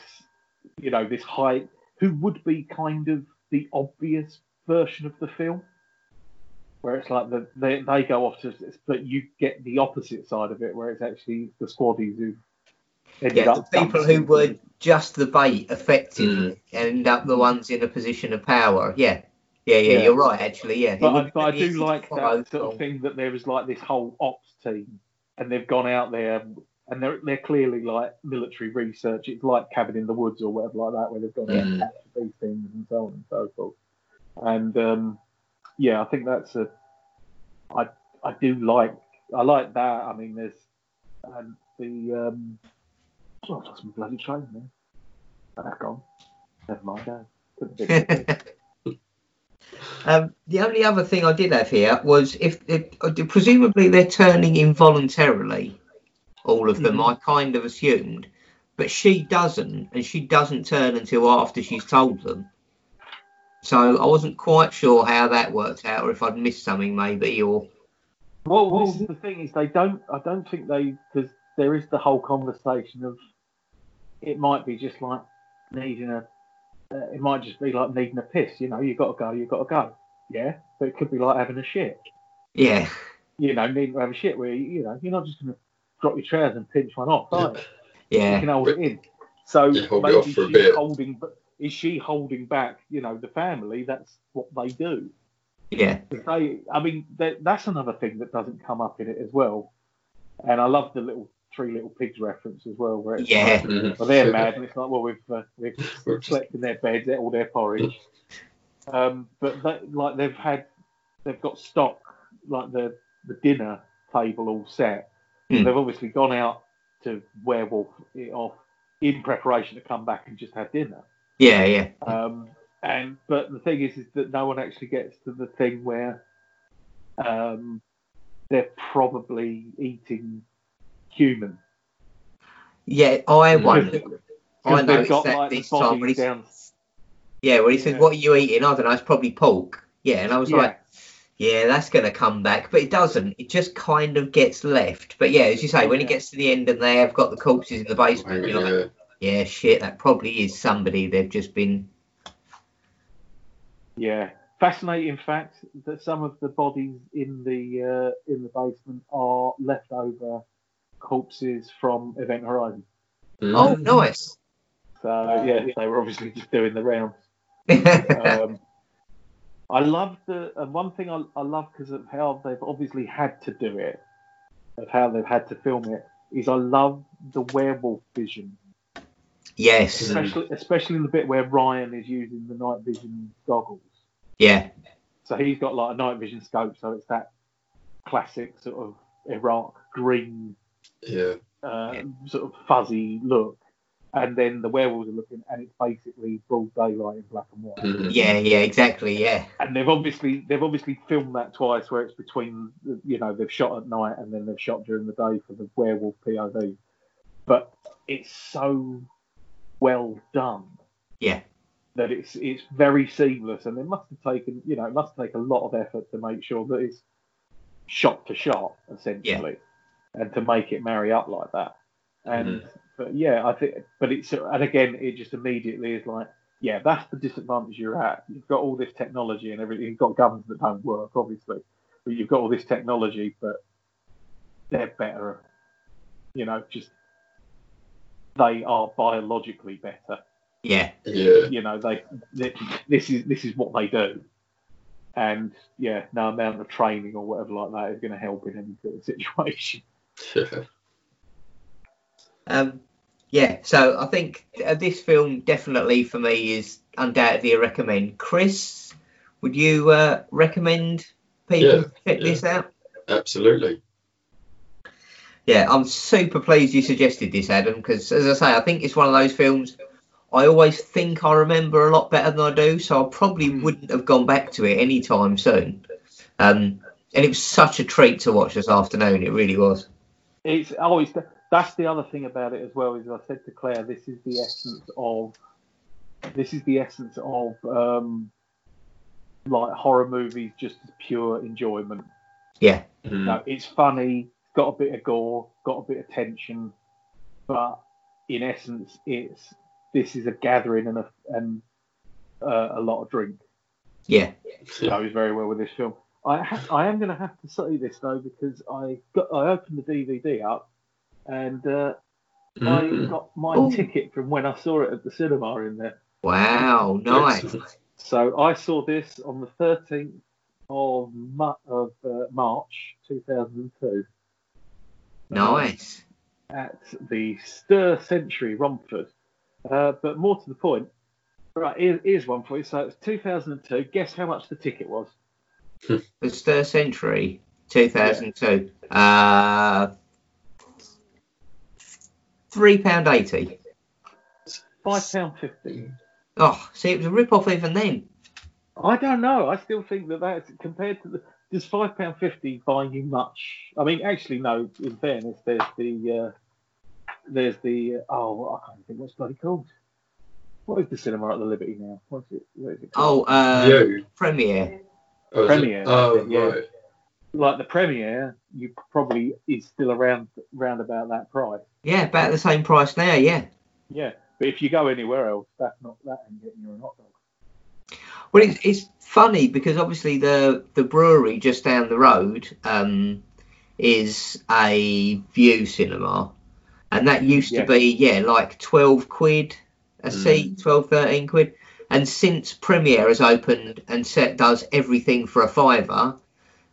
Speaker 3: you know, this high, who would be kind of the obvious version of the film, where it's like the, they they go off to, but you get the opposite side of it, where it's actually the squaddies who ended
Speaker 1: yeah. The
Speaker 3: up
Speaker 1: people who were just the bait, effectively, mm. end up the ones in a position of power. Yeah, yeah, yeah.
Speaker 3: Yeah.
Speaker 1: You're right, actually. Yeah,
Speaker 3: But, I, but I do like that sort of thing that there was like this whole ops team, and they've gone out there, and they're they're clearly like military research. It's like Cabin in the Woods or whatever like that, where they've gone out and
Speaker 2: Mm.
Speaker 3: these things and so on and so forth. And um, yeah, I think that's a. I I do like I like that. I mean, there's and the um, oh, I've lost my bloody train there. That's gone. Never mind. couldn't have been-
Speaker 1: Um, the only other thing I did have here was if, if presumably they're turning involuntarily, all of them.
Speaker 3: Mhm.
Speaker 1: I kind of assumed, but she doesn't, and she doesn't turn until after she's told them. So I wasn't quite sure how that worked out, or if I'd missed something maybe, or
Speaker 3: Well, well, the thing is, they don't. I don't think they because there is the whole conversation of it might be just like needing a. Uh, it might just be like needing a piss. You know, you got to go. You got to go. Yeah, but it could be like having a shit.
Speaker 1: yeah,
Speaker 3: You know, needing to have a shit where you, you know you're not just going to drop your trousers and pinch one off. Are you? you
Speaker 1: yeah, You
Speaker 3: can hold it in. So
Speaker 2: hold
Speaker 3: maybe
Speaker 2: off for a
Speaker 3: she's
Speaker 2: bit.
Speaker 3: holding. Is she holding back? You know, the family. That's what they do.
Speaker 1: Yeah.
Speaker 3: They, I mean, that, that's another thing that doesn't come up in it as well. And I love the little three little pigs reference as well, where it's
Speaker 1: Yeah.
Speaker 3: like,
Speaker 2: Mhm.
Speaker 3: well, they're mad, and it's like, well, we've uh, we've
Speaker 2: We're
Speaker 3: slept in their beds, ate all their porridge. Um, but they, like they've had, they've got stock, like the the dinner table all set.
Speaker 1: Hmm.
Speaker 3: They've obviously gone out to werewolf it off in preparation to come back and just have dinner.
Speaker 1: Yeah, yeah.
Speaker 3: Um, and but the thing is, is that no one actually gets to the thing where um, they're probably eating human.
Speaker 1: Yeah, I wonder. I
Speaker 3: Because they've
Speaker 1: noticed
Speaker 3: got
Speaker 1: that
Speaker 3: like
Speaker 1: this time when he,
Speaker 3: down.
Speaker 1: yeah, when he said,
Speaker 3: Yeah.
Speaker 1: "What are you eating?" I don't know. It's probably pork. Yeah, and I was
Speaker 3: Yeah.
Speaker 1: like, "Yeah, that's gonna come back," but it doesn't. It just kind of gets left. But yeah, as you say, when it gets to the end and they have got the corpses in the basement,
Speaker 2: Hang
Speaker 1: you're like,
Speaker 2: yeah.
Speaker 1: "Yeah, shit, that probably is somebody they've just been."
Speaker 3: Yeah, fascinating fact that some of the bodies in the uh, in the basement are leftover corpses from Event Horizon.
Speaker 2: Mm.
Speaker 1: Oh, nice.
Speaker 3: So yeah, they were obviously just doing the rounds. Um, I love the and one thing I, I love because of how they've obviously had to do it, of how they've had to film it, is I love the werewolf vision,
Speaker 1: yes.
Speaker 3: especially especially in the bit where Ryan is using the night vision goggles.
Speaker 1: Yeah.
Speaker 3: So he's got like a night vision scope, so it's that classic sort of Iraq green,
Speaker 2: Yeah.
Speaker 3: uh,
Speaker 1: Yeah.
Speaker 3: sort of fuzzy look. And then the werewolves are looking, and it's basically broad daylight in black and white.
Speaker 2: Mhm.
Speaker 1: Yeah. Yeah. Exactly. Yeah.
Speaker 3: And they've obviously they've obviously filmed that twice, where it's between you know they've shot at night and then they've shot during the day for the werewolf POV. But it's so well done
Speaker 1: Yeah.
Speaker 3: that it's it's very seamless, and it must have taken you know it must take a lot of effort to make sure that it's shot to shot essentially, and to make it marry up like that. And mm-hmm. but yeah, I think but it's and again it just immediately is like yeah that's the disadvantage you're at. You've got all this technology and everything. You've got guns that don't work obviously, but you've got all this technology, but they're better. You know, just they are biologically better
Speaker 1: Yeah.
Speaker 2: Yeah.
Speaker 3: you know they, they this is this is what they do and yeah no amount of training or whatever like that is going to help in any sort of situation
Speaker 2: Yeah.
Speaker 1: Um, yeah, so I think uh, this film definitely for me is undoubtedly a recommend. Chris, would you uh, recommend people
Speaker 2: Yeah,
Speaker 1: check
Speaker 2: yeah.
Speaker 1: this out?
Speaker 2: Absolutely.
Speaker 1: Yeah, I'm super pleased you suggested this, Adam, because as I say, I think it's one of those films I always think I remember a lot better than I do, so I probably
Speaker 3: Hmm.
Speaker 1: wouldn't have gone back to it anytime soon. Um, and it was such a treat to watch this afternoon, it really was.
Speaker 3: It's always that's the other thing about it as well is i said to claire this is the essence of this is the essence of um like horror movies just as pure enjoyment
Speaker 1: Yeah,
Speaker 2: Mhm.
Speaker 3: No, it's funny, got a bit of gore, got a bit of tension, but in essence, it's this is a gathering and a and uh, a lot of drink.
Speaker 1: yeah,
Speaker 3: Goes very well with this film. I ha- I am going to have to say this though because I got I opened the DVD up and uh, I
Speaker 2: Mm.
Speaker 3: got my
Speaker 1: Ooh.
Speaker 3: ticket from when I saw it at the cinema in there.
Speaker 1: wow, nice.
Speaker 3: So I saw this on the 13th of, Ma- of uh, March 2002.
Speaker 1: Nice.
Speaker 3: at the Ster Century, Romford. Uh, but more to the point, right, here, here's one for you. So it's 2002. Guess how much the ticket was?
Speaker 1: The Ster Century, 2002. Uh, three pound eighty.
Speaker 3: £5.50.
Speaker 1: Oh, see, it was a rip off even then.
Speaker 3: I don't know. I still think that that's compared to the. Does £5.50 buy you much? I mean, actually, no, in fairness, there's the. Uh, there's the. Uh, oh, I can't think what's bloody called. What is the cinema at the Liberty now? What's it? What is it called?
Speaker 1: Oh, uh,
Speaker 2: You.
Speaker 1: Premiere.
Speaker 2: Oh.
Speaker 3: Premiere,
Speaker 2: Oh,
Speaker 3: that's it, yeah.
Speaker 2: right.
Speaker 3: like the premiere, you probably is still around round about that price.
Speaker 1: Yeah, about the same price now. Yeah.
Speaker 3: Yeah, but if you go anywhere else, that's not that ain't getting you a hot dog.
Speaker 1: Well, it's, it's funny because obviously the the brewery just down the road um, is a Vue Cinema, and that used
Speaker 3: Yeah.
Speaker 1: to be yeah like 12 quid a
Speaker 2: Mm.
Speaker 1: seat 12 13 quid and since premiere has opened and set does everything for a fiver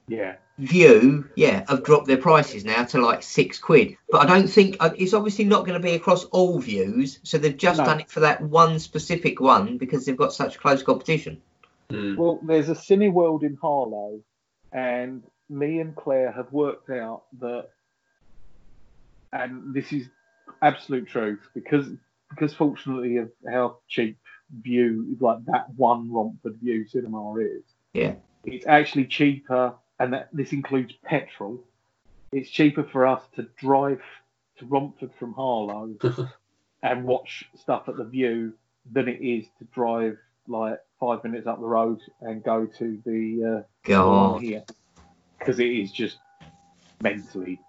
Speaker 3: Yeah.
Speaker 1: Vue yeah have dropped their prices now to like six quid but i don't think uh, it's obviously not going to be across all Vues so they've just
Speaker 3: No.
Speaker 1: done it for that one specific one because they've got such close competition
Speaker 2: Mm.
Speaker 3: Well, there's a Cineworld in Harlow, and me and Claire have worked out that, and this is absolute truth because because fortunately of how cheap Vue like that one Romford Vue cinema is.
Speaker 1: Yeah.
Speaker 3: It's actually cheaper, and that, this includes petrol. It's cheaper for us to drive to Romford from Harlow and watch stuff at the Vue than it is to drive like five minutes up the road and go to the uh, the one
Speaker 1: god
Speaker 3: here because it is just mentally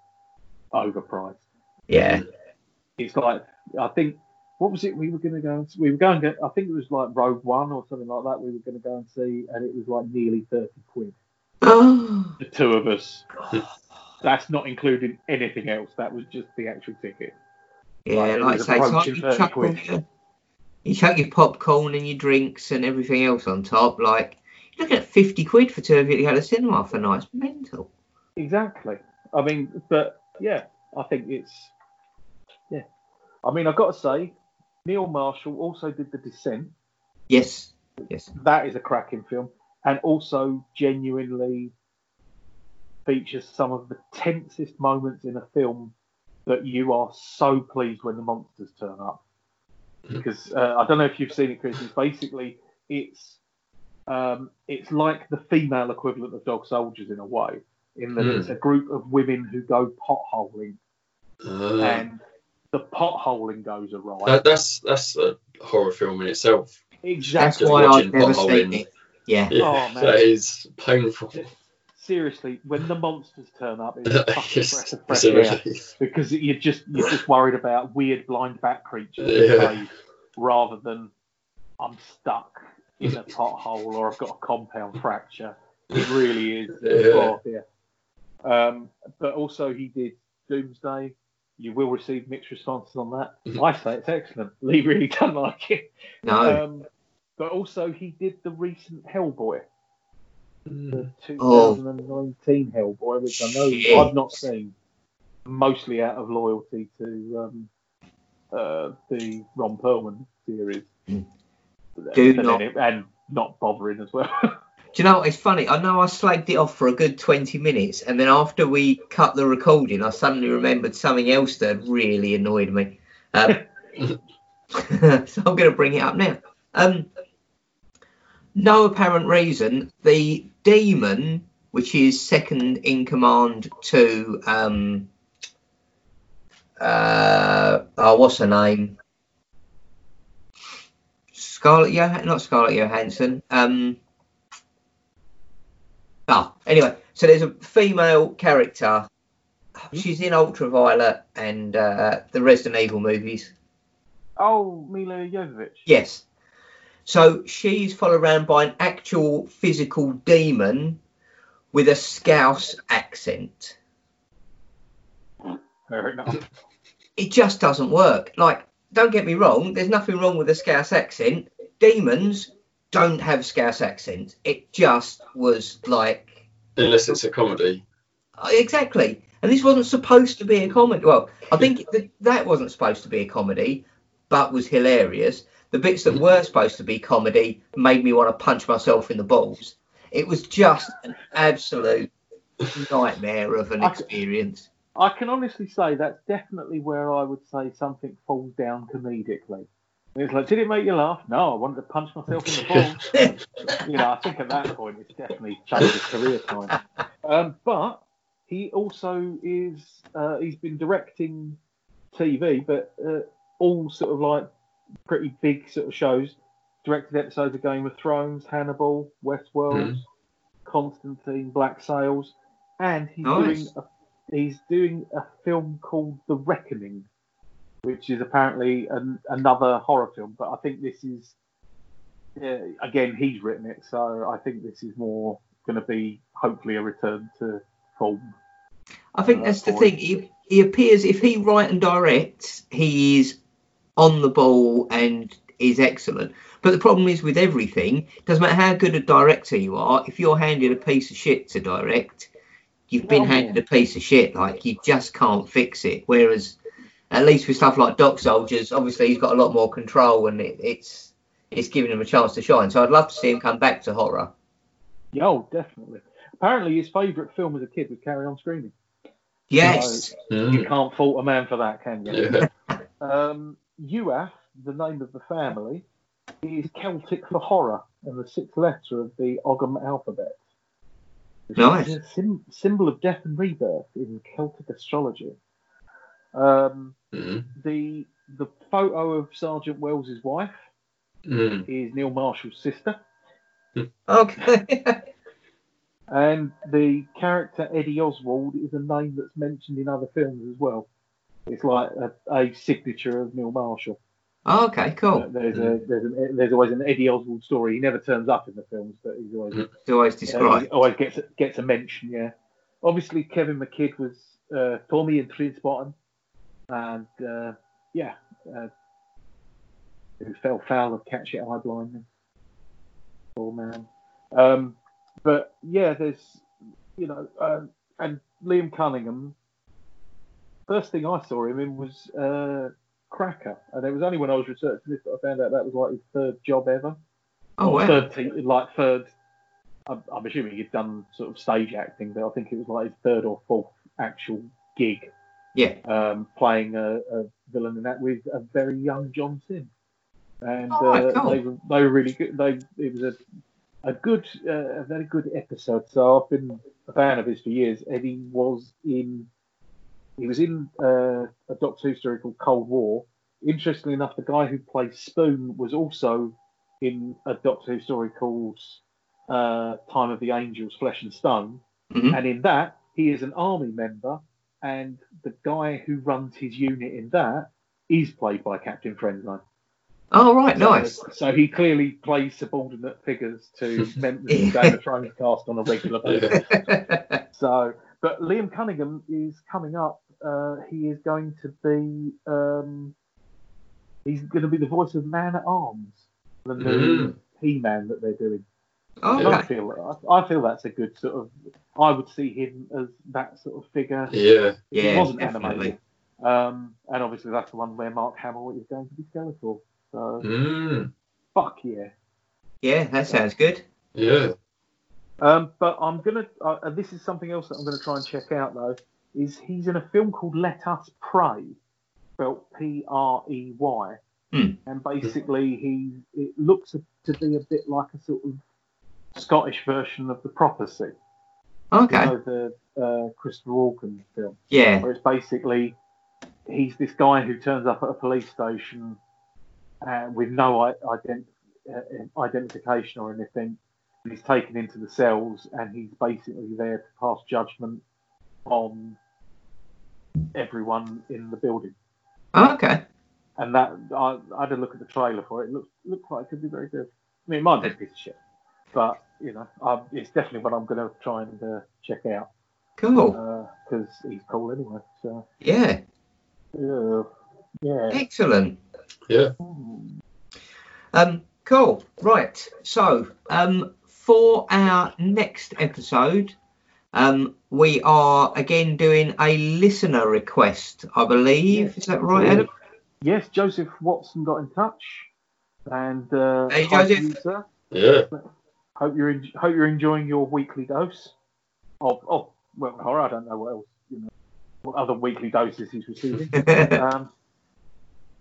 Speaker 3: overpriced.
Speaker 1: yeah
Speaker 3: It's like I think what was it we were going to go and we were going to I think it was like Rogue One or something like that we were going to go and see and it was like nearly thirty quid
Speaker 1: oh
Speaker 3: the two of us. That's not including anything else. That was just the actual ticket.
Speaker 1: yeah
Speaker 3: Like,
Speaker 1: like I say
Speaker 3: approaching
Speaker 1: you
Speaker 3: 30
Speaker 1: chuck your, you chuck your popcorn and your drinks and everything else on top like you're looking at 50 quid for two of you to go to the cinema for nights mental
Speaker 3: Exactly. I mean, but yeah, I think it's yeah. I mean, I've got to say, Neil Marshall also did The Descent.
Speaker 1: yes yes
Speaker 3: That is a cracking film, and also genuinely features some of the tensest moments in a film that you are so pleased when the monsters turn up. Because uh, I don't know if you've seen it, Chris. It's basically it's um, it's like the female equivalent of Dog Soldiers in a way, in that
Speaker 2: Hmm.
Speaker 3: it's a group of women who go potholing,
Speaker 2: Uh,
Speaker 3: and the potholing goes awry.
Speaker 2: that, that's that's a horror film in itself.
Speaker 3: exactly.
Speaker 1: that's why I've never
Speaker 2: potholing.
Speaker 1: seen it yeah
Speaker 2: Yeah,
Speaker 3: Oh, man.
Speaker 2: that is painful.
Speaker 3: Seriously, when the monsters turn up, it's a fucking breath of fresh
Speaker 2: a
Speaker 3: air. because you're just you're just worried about weird blind bat creatures
Speaker 2: Yeah.
Speaker 3: in rather than I'm stuck in a pothole or I've got a compound fracture. It really is.
Speaker 2: Yeah.
Speaker 3: Oh, yeah. Um, but also he did Doomsday. You will receive mixed responses on that.
Speaker 2: Mhm.
Speaker 3: I say it's excellent. Lee really doesn't like it.
Speaker 1: no
Speaker 3: Um, but also he did the recent Hellboy, the 2019 Hellboy, which I know
Speaker 1: Shit.
Speaker 3: I've not seen, mostly out of loyalty to um, uh, the Ron Perlman series.
Speaker 1: Mm.
Speaker 3: Then
Speaker 1: not-
Speaker 3: it- and not bothering as well.
Speaker 1: Do you know what? It's funny. I know I slagged it off for a good 20 minutes, and then after we cut the recording, I suddenly remembered something else that really annoyed me. Um, so I'm going to bring it up now. Um, no apparent reason. The demon, which is second in command to um, uh, oh, what's her name? Scarlett Johansson, not Scarlett Johansson. Um, anyway, so there's a female character. She's in Ultraviolet and uh, the Resident Evil movies.
Speaker 3: oh, Milla Jovovich.
Speaker 1: Yes. So she's followed around by an actual physical demon with a Scouse accent.
Speaker 3: Fair enough.
Speaker 1: It just doesn't work. Like, don't get me wrong, there's nothing wrong with a Scouse accent. Demons don't have Scouse accents. It just was like
Speaker 2: Unless it's a comedy.
Speaker 1: Uh, Exactly. And this wasn't supposed to be a comedy. Well, I think that that wasn't supposed to be a comedy, but was hilarious. The bits that were supposed to be comedy made me want to punch myself in the balls. It was just an absolute nightmare of an experience.
Speaker 3: I can honestly say that's definitely where I would say something falls down comedically. It's like, did it make you laugh? No, I wanted to punch myself in the balls. you know, I think at that point it's definitely changed his career time. Um, but he also is, uh, he's been directing TV, but uh, all sort of like pretty big sort of shows. Directed episodes of Game of Thrones, Hannibal, Westworld,
Speaker 2: Mhm.
Speaker 3: Constantine, Black Sails, and he's
Speaker 1: Nice.
Speaker 3: doing a, he's doing a film called The Reckoning, which is apparently an, another horror film. But I think this is again he's written it, so I think this is more going to be hopefully a return to form.
Speaker 1: I think
Speaker 3: Uh,
Speaker 1: that's the thing. He, he appears if he write and directs, he is on the ball and is excellent. But the problem is with everything, doesn't matter how good a director you are, if you're handed a piece of shit to direct, you've been handed a piece of shit. Like you just can't fix it. Whereas at least with stuff like Dog Soldiers, obviously he's got a lot more control and it, it's it's giving him a chance to shine. So I'd love to see him come back to horror.
Speaker 3: Yeah, oh, definitely. Apparently, his favourite film as a kid was Carry On Screaming.
Speaker 1: Yes.
Speaker 3: You
Speaker 2: Mm.
Speaker 3: can't fault a man for that, can you?
Speaker 2: Yeah.
Speaker 3: Um, Uath, the name of the family, is Celtic for horror and the sixth letter of the Ogham alphabet. Which
Speaker 1: Nice.
Speaker 3: is a sim- symbol of death and rebirth in Celtic astrology. Um,
Speaker 2: Mm.
Speaker 3: the the photo of Sergeant Wells's wife
Speaker 2: Mm.
Speaker 3: is Neil Marshall's sister,
Speaker 1: Okay.
Speaker 3: and the character Eddie Oswald is a name that's mentioned in other films as well. It's like a, a signature of Neil Marshall.
Speaker 1: okay. Cool.
Speaker 3: There's a there's an, there's always an Eddie Oswald story. He never turns up in the films, but he's always
Speaker 2: Mhm.
Speaker 1: It's always
Speaker 3: uh,
Speaker 1: described.
Speaker 3: he always gets gets a mention. Yeah. Obviously, Kevin McKidd was uh, Tommy in Trainspotting, and uh, yeah, uh, who fell foul of catch it eye blindness. Poor man. Um, but yeah, there's you know, um, and Liam Cunningham. First thing I saw him in was uh, Cracker, and it was only when I was researching this that I found out that was like his third job ever.
Speaker 1: Oh wow.
Speaker 3: Third, te- like third. I'm, I'm assuming he'd done sort of stage acting, but I think it was like his third or fourth actual gig
Speaker 1: Yeah.
Speaker 3: um, playing a, a villain in that with a very young John Simm. And
Speaker 1: Oh,
Speaker 3: uh,
Speaker 1: cool.
Speaker 3: they were they were really good. They it was a a good uh, a very good episode. So I've been a fan of his for years. And he was in he was in uh, a Doctor Who story called Cold War. Interestingly enough, the guy who plays Spoon was also in a Doctor Who story called uh, Time of the Angels, Flesh and Stone.
Speaker 1: Mhm.
Speaker 3: And in that, he is an army member, and the guy who runs his unit in that is played by Captain Friendzone.
Speaker 1: Oh right.
Speaker 3: So-
Speaker 1: Nice.
Speaker 3: So, he clearly plays subordinate figures to members of the Game of Thrones cast on a regular basis. So, but Liam Cunningham is coming up. Uh, he is going to be. Um, he's going to be the voice of Man at Arms, the new
Speaker 2: Mm.
Speaker 3: He-Man that they're doing. And
Speaker 1: oh,
Speaker 3: I feel I, I feel that's a good sort of. I would see him as that sort of figure.
Speaker 2: Yeah.
Speaker 1: Yeah,
Speaker 3: wasn't
Speaker 1: definitely.
Speaker 3: animated. Um, and obviously that's the one where Mark Hamill is going to be Skeletor. So
Speaker 2: Mm.
Speaker 3: fuck yeah.
Speaker 1: Yeah, that sounds good.
Speaker 2: Yeah.
Speaker 3: Um, but I'm gonna. Uh, this is something else that I'm gonna try and check out though. Is he's in a film called Let Us Pray, spelled P-R-E-Y,
Speaker 1: Hmm.
Speaker 3: and basically he it looks to be a bit like a sort of Scottish version of The Prophecy.
Speaker 1: Okay.
Speaker 3: You know, the uh, Christopher Walken film.
Speaker 1: Yeah.
Speaker 3: where it's basically he's this guy who turns up at a police station uh, with no I- ident- uh, identification or anything. And he's taken into the cells and he's basically there to pass judgment on everyone in the building.
Speaker 1: Okay.
Speaker 3: And that I, I had a look at the trailer for it. It looks looks like it could be very good. I mean, it might be a piece of shit, but you know, um, it's definitely what I'm going to try and uh, check out
Speaker 1: Cool.
Speaker 3: because he's cool anyway. So
Speaker 1: Yeah.
Speaker 3: yeah, yeah.
Speaker 1: Excellent.
Speaker 2: Yeah.
Speaker 1: Um, cool. Right. So, um, for our next episode, um, we are again doing a listener request, I believe. Is that right, Adam?
Speaker 3: Yes, Joseph Watson got in touch, and uh,
Speaker 1: Hey,
Speaker 3: hi
Speaker 1: Joseph.
Speaker 3: you, sir.
Speaker 2: Yeah.
Speaker 3: Hope you're en- hope you're enjoying your weekly dose of oh well horror. I don't know what else you know what other weekly doses he's receiving. um,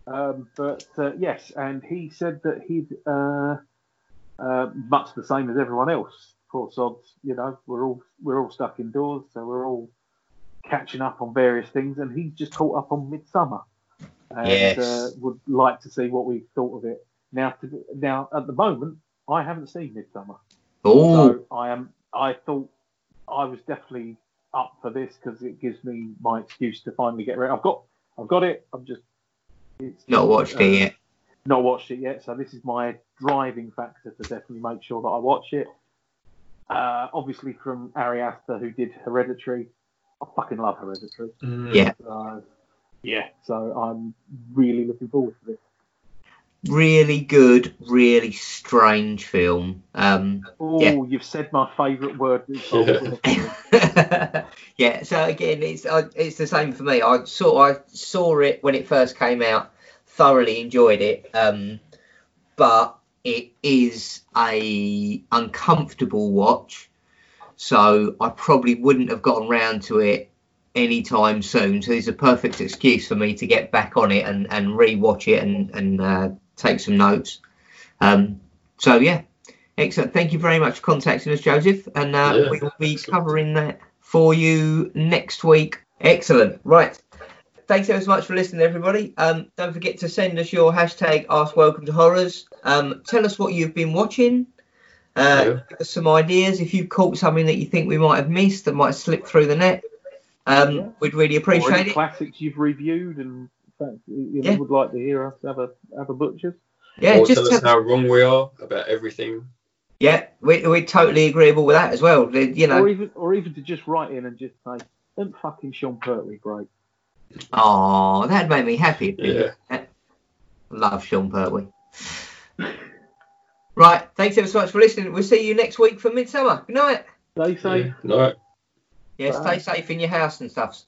Speaker 3: um, but uh, yes, and he said that he'd uh, uh, much the same as everyone else. Poor sods, you know, we're all we're all stuck indoors, so we're all catching up on various things, and he's just caught up on Midsommar, and
Speaker 1: Yes.
Speaker 3: uh, would like to see what we thought of it. Now, to, now at the moment, I haven't seen Midsommar,
Speaker 1: oh,
Speaker 3: so I am. I thought I was definitely up for this because it gives me my excuse to finally get ready. I've got, I've got it. I'm just. It's
Speaker 1: not watched
Speaker 3: uh,
Speaker 1: it yet.
Speaker 3: Not watched it yet, so this is my driving factor to definitely make sure that I watch it. Uh, obviously, from Ari Aster, who did Hereditary, I fucking love Hereditary.
Speaker 2: Mm.
Speaker 1: Yeah.
Speaker 3: So, yeah, so I'm really looking forward to this.
Speaker 1: Really good, really strange film. Um,
Speaker 3: Oh,
Speaker 1: Yeah.
Speaker 3: you've said my favourite word.
Speaker 2: Yeah.
Speaker 1: yeah, so again, it's uh, it's the same for me. I saw I saw it when it first came out, thoroughly enjoyed it, um, but it is a uncomfortable watch. So I probably wouldn't have gotten round to it anytime soon. So it's a perfect excuse for me to get back on it and and rewatch it and and uh, take some notes. Um, so yeah, excellent. Thank you very much for contacting us, Joseph, and uh,
Speaker 2: Yeah,
Speaker 1: we will be
Speaker 2: excellent.
Speaker 1: covering that for you next week. Excellent. Right. Thanks so much for listening, everybody. Um, don't forget to send us your hashtag Ask Welcome to Horrors. Um, tell us what you've been watching. Uh,
Speaker 2: Yeah.
Speaker 1: Give us some ideas. If you've caught something that you think we might have missed that might slip through the net, um,
Speaker 3: Yeah.
Speaker 1: we'd really appreciate it.
Speaker 3: classics you've reviewed and in fact, you know,
Speaker 1: Yeah.
Speaker 3: would like to hear us have a have a butchers.
Speaker 1: Yeah,
Speaker 2: or
Speaker 1: just
Speaker 2: tell us
Speaker 1: tell-
Speaker 2: how wrong we are about everything.
Speaker 1: yeah, we, we're totally agreeable with that as well. You know,
Speaker 3: Or even or even to just write in and just say, isn't fucking Sean Pertwee great?
Speaker 1: oh, that made me happy.
Speaker 2: Yeah.
Speaker 1: Love Sean Pertwee. right, thanks ever so much for listening. We'll see you next week for Midsommar. Good night.
Speaker 3: They say
Speaker 2: Yeah. No.
Speaker 1: Yeah,
Speaker 3: Bye.
Speaker 1: stay safe in your house and stuff.